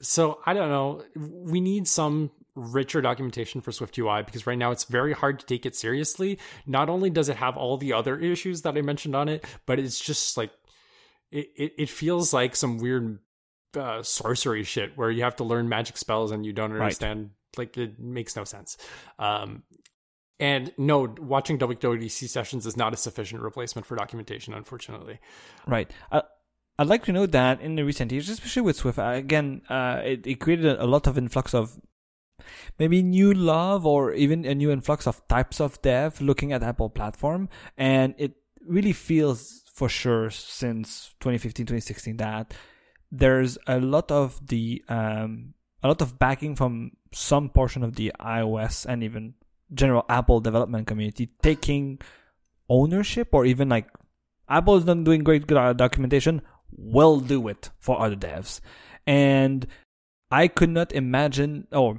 so I don't know. We need some richer documentation for Swift UI because right now it's very hard to take it seriously. Not only does it have all the other issues that I mentioned on it, but it's just like it, it, it feels like some weird uh, sorcery shit where you have to learn magic spells and you don't understand right like it makes no sense. Um, and no, watching WWDC sessions is not a sufficient replacement for documentation, unfortunately. Right. Uh, I'd like to note that in the recent years, especially with Swift, uh, again, uh, it, it created a, a lot of influx of maybe new love or even a new influx of types of dev looking at Apple platform. And it really feels for sure since 2015, 2016 that there's a lot of the um, a lot of backing from some portion of the iOS and even general Apple development community taking ownership or even like Apple is not doing great documentation, we'll do it for other devs. And I could not imagine, or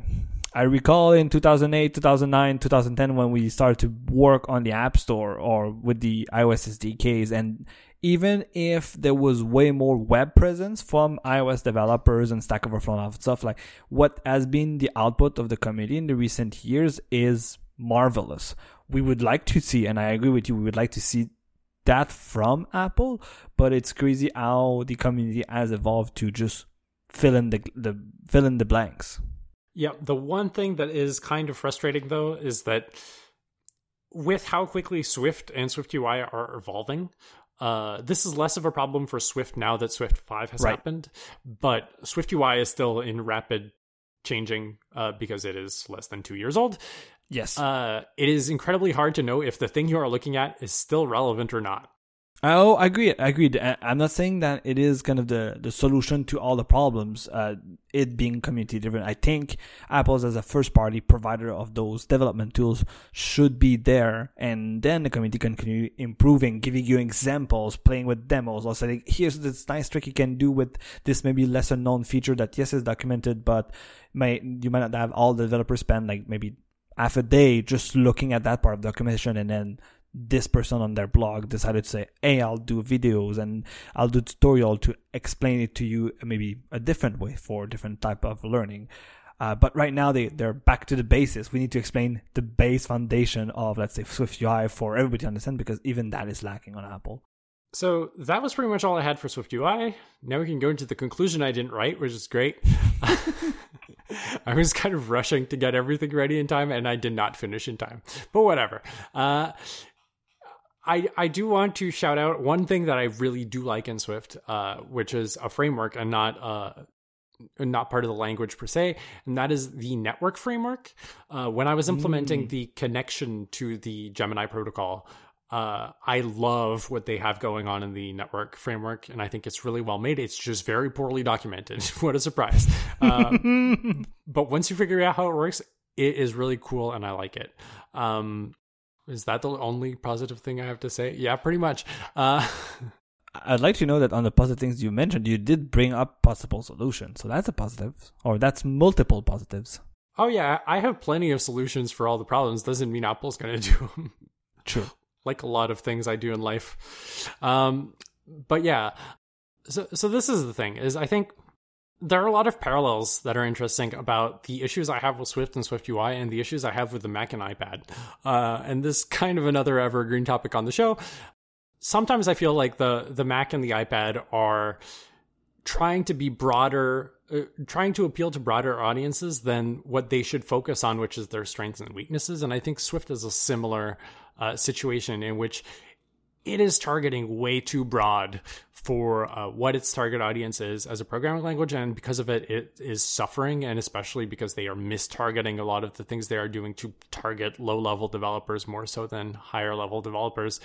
I recall in 2008, 2009, 2010 when we started to work on the App Store or with the iOS SDKs and even if there was way more web presence from iOS developers and Stack Overflow and stuff, like what has been the output of the community in the recent years is marvelous. We would like to see, and I agree with you, we would like to see that from Apple, but it's crazy how the community has evolved to just fill in the, the fill in the blanks. Yeah, the one thing that is kind of frustrating though is that with how quickly Swift and Swift UI are evolving, uh, this is less of a problem for Swift now that Swift 5 has right. happened, but Swift UI is still in rapid changing uh, because it is less than two years old. Yes. Uh, it is incredibly hard to know if the thing you are looking at is still relevant or not. Oh, I agree. I agreed. I'm not saying that it is kind of the, the solution to all the problems, uh, it being community driven. I think Apple's as a first party provider of those development tools should be there. And then the community can continue improving, giving you examples, playing with demos, or saying, here's this nice trick you can do with this maybe lesser known feature that yes is documented, but may, you might not have all the developers spend like maybe half a day just looking at that part of documentation and then this person on their blog decided to say, "Hey, I'll do videos and I'll do tutorial to explain it to you maybe a different way for different type of learning." Uh, but right now they they're back to the basis. We need to explain the base foundation of let's say Swift UI for everybody to understand because even that is lacking on Apple. So that was pretty much all I had for Swift UI. Now we can go into the conclusion I didn't write, which is great. I was kind of rushing to get everything ready in time, and I did not finish in time. But whatever. Uh, I, I do want to shout out one thing that I really do like in Swift, uh, which is a framework and not uh, not part of the language per se, and that is the network framework. Uh, when I was implementing mm. the connection to the Gemini protocol, uh, I love what they have going on in the network framework, and I think it's really well made. It's just very poorly documented. what a surprise! Uh, but once you figure out how it works, it is really cool, and I like it. Um, is that the only positive thing I have to say? Yeah, pretty much. Uh, I'd like to know that on the positive things you mentioned, you did bring up possible solutions. So that's a positive, or that's multiple positives. Oh yeah, I have plenty of solutions for all the problems. Doesn't mean Apple's going to do them. True. like a lot of things I do in life. Um, but yeah, so so this is the thing: is I think there are a lot of parallels that are interesting about the issues I have with Swift and Swift UI and the issues I have with the Mac and iPad. Uh, and this kind of another evergreen topic on the show sometimes I feel like the the Mac and the iPad are trying to be broader uh, trying to appeal to broader audiences than what they should focus on which is their strengths and weaknesses and i think swift is a similar uh, situation in which it is targeting way too broad for uh, what its target audience is as a programming language and because of it it is suffering and especially because they are mistargeting a lot of the things they are doing to target low level developers more so than higher level developers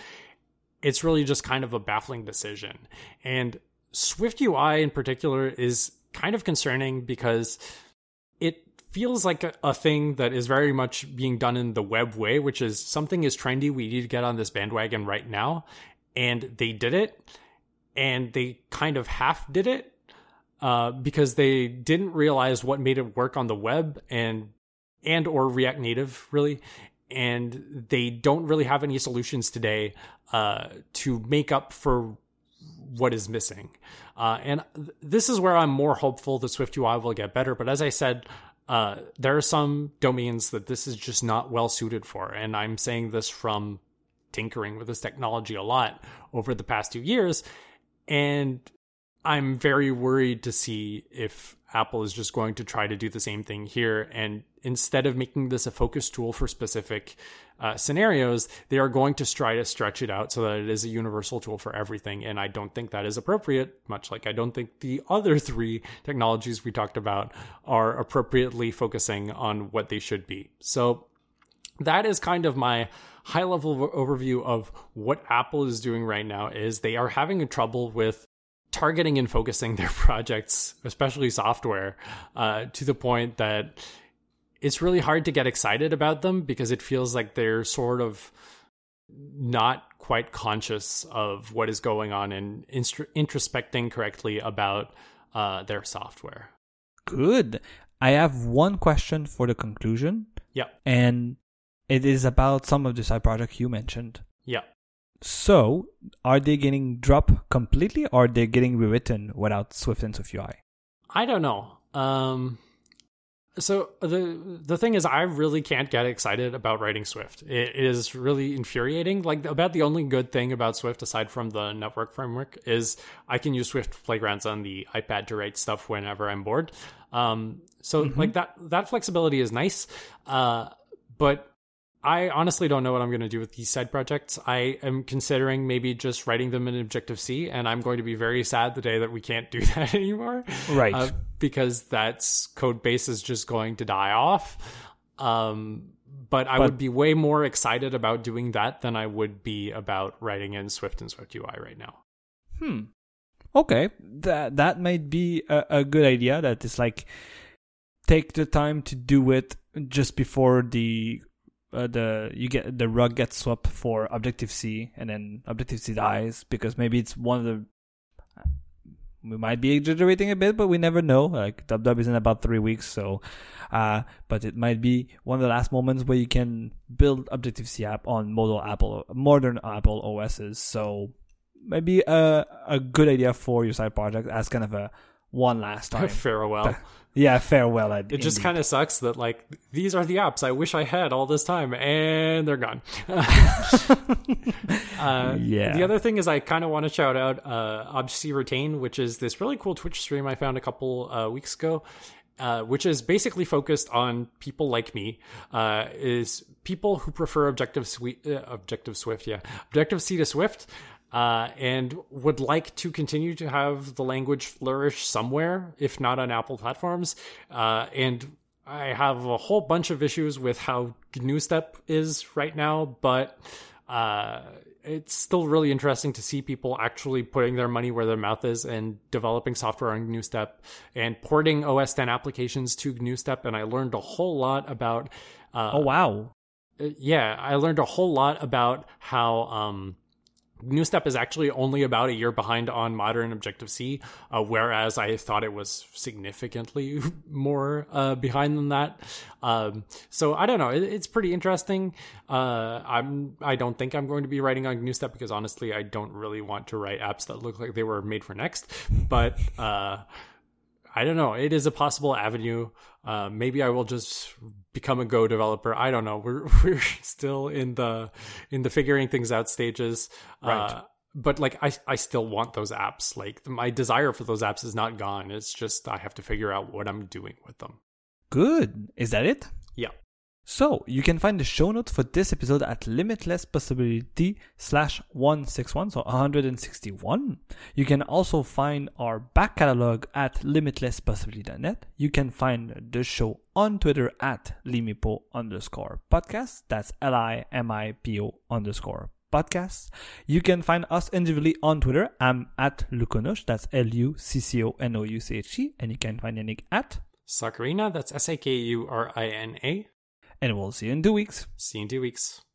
it's really just kind of a baffling decision. And Swift UI in particular is kind of concerning because it feels like a, a, thing that is very much being done in the web way, which is something is trendy. We need to get on this bandwagon right now. And they did it. And they kind of half did it uh, because they didn't realize what made it work on the web and and or React Native really, and they don't really have any solutions today uh, to make up for what is missing. Uh, and th- this is where I'm more hopeful that Swift UI will get better. But as I said, uh, there are some domains that this is just not well suited for. And I'm saying this from tinkering with this technology a lot over the past two years. And I'm very worried to see if Apple is just going to try to do the same thing here. And instead of making this a focus tool for specific uh, scenarios, they are going to try to stretch it out so that it is a universal tool for everything. And I don't think that is appropriate, much like I don't think the other three technologies we talked about are appropriately focusing on what they should be. So that is kind of my high level overview of what Apple is doing right now is they are having trouble with targeting and focusing their projects, especially software, uh, to the point that it's really hard to get excited about them because it feels like they're sort of not quite conscious of what is going on and introspecting correctly about uh, their software. Good. I have one question for the conclusion. Yeah. And it is about some of the side projects you mentioned. Yeah. So, are they getting dropped completely or are they getting rewritten without Swift and Swift UI? I don't know. Um, so the the thing is, I really can't get excited about writing Swift. It is really infuriating. Like about the only good thing about Swift, aside from the network framework, is I can use Swift playgrounds on the iPad to write stuff whenever I'm bored. Um, so mm-hmm. like that that flexibility is nice. Uh, but I honestly don't know what I'm going to do with these side projects. I am considering maybe just writing them in Objective C, and I'm going to be very sad the day that we can't do that anymore. Right. Uh, because that's code base is just going to die off. Um, but I but, would be way more excited about doing that than I would be about writing in Swift and Swift UI right now. Hmm. Okay. That that might be a, a good idea. That is like take the time to do it just before the uh, the you get the rug gets swept for Objective C, and then Objective C dies because maybe it's one of the. We might be exaggerating a bit, but we never know. Like Dub Dub is in about three weeks, so, uh, but it might be one of the last moments where you can build Objective C app on modern Apple, modern Apple OSs. So maybe a a good idea for your side project as kind of a one last time farewell. Yeah, farewell. It indeed. just kind of sucks that like these are the apps I wish I had all this time, and they're gone. uh, yeah. The other thing is I kind of want to shout out uh, Retain, which is this really cool Twitch stream I found a couple uh, weeks ago. Uh, which is basically focused on people like me, uh, is people who prefer Objective Swift, uh, Objective Swift, yeah, Objective C to Swift, uh, and would like to continue to have the language flourish somewhere, if not on Apple platforms. Uh, and I have a whole bunch of issues with how GNUstep is right now, but uh, it's still really interesting to see people actually putting their money where their mouth is and developing software on GNUstep and porting OS 10 applications to GNUstep. And I learned a whole lot about. Uh, oh wow! Yeah, I learned a whole lot about how. Um, GNUstep is actually only about a year behind on modern Objective C, uh, whereas I thought it was significantly more uh, behind than that. Um, so I don't know. It, it's pretty interesting. Uh, I'm. I don't think I'm going to be writing on GNUstep because honestly, I don't really want to write apps that look like they were made for Next. But uh, I don't know. It is a possible avenue. Uh, maybe I will just become a Go developer. I don't know. We're we're still in the in the figuring things out stages. Right. Uh, but like I I still want those apps. Like my desire for those apps is not gone. It's just I have to figure out what I'm doing with them. Good. Is that it? Yeah. So you can find the show notes for this episode at limitless possibility slash 161, so 161. You can also find our back catalog at limitlesspossibility.net. You can find the show on Twitter at limipo underscore podcast. That's L-I-M-I-P-O underscore podcast. You can find us individually on Twitter. I'm at Luconoche. That's L-U-C-C-O-N-O-U-C-H-E. And you can find Yannick at Sakurina. That's S-A-K-U-R-I-N-A and we'll see you in two weeks. See you in two weeks.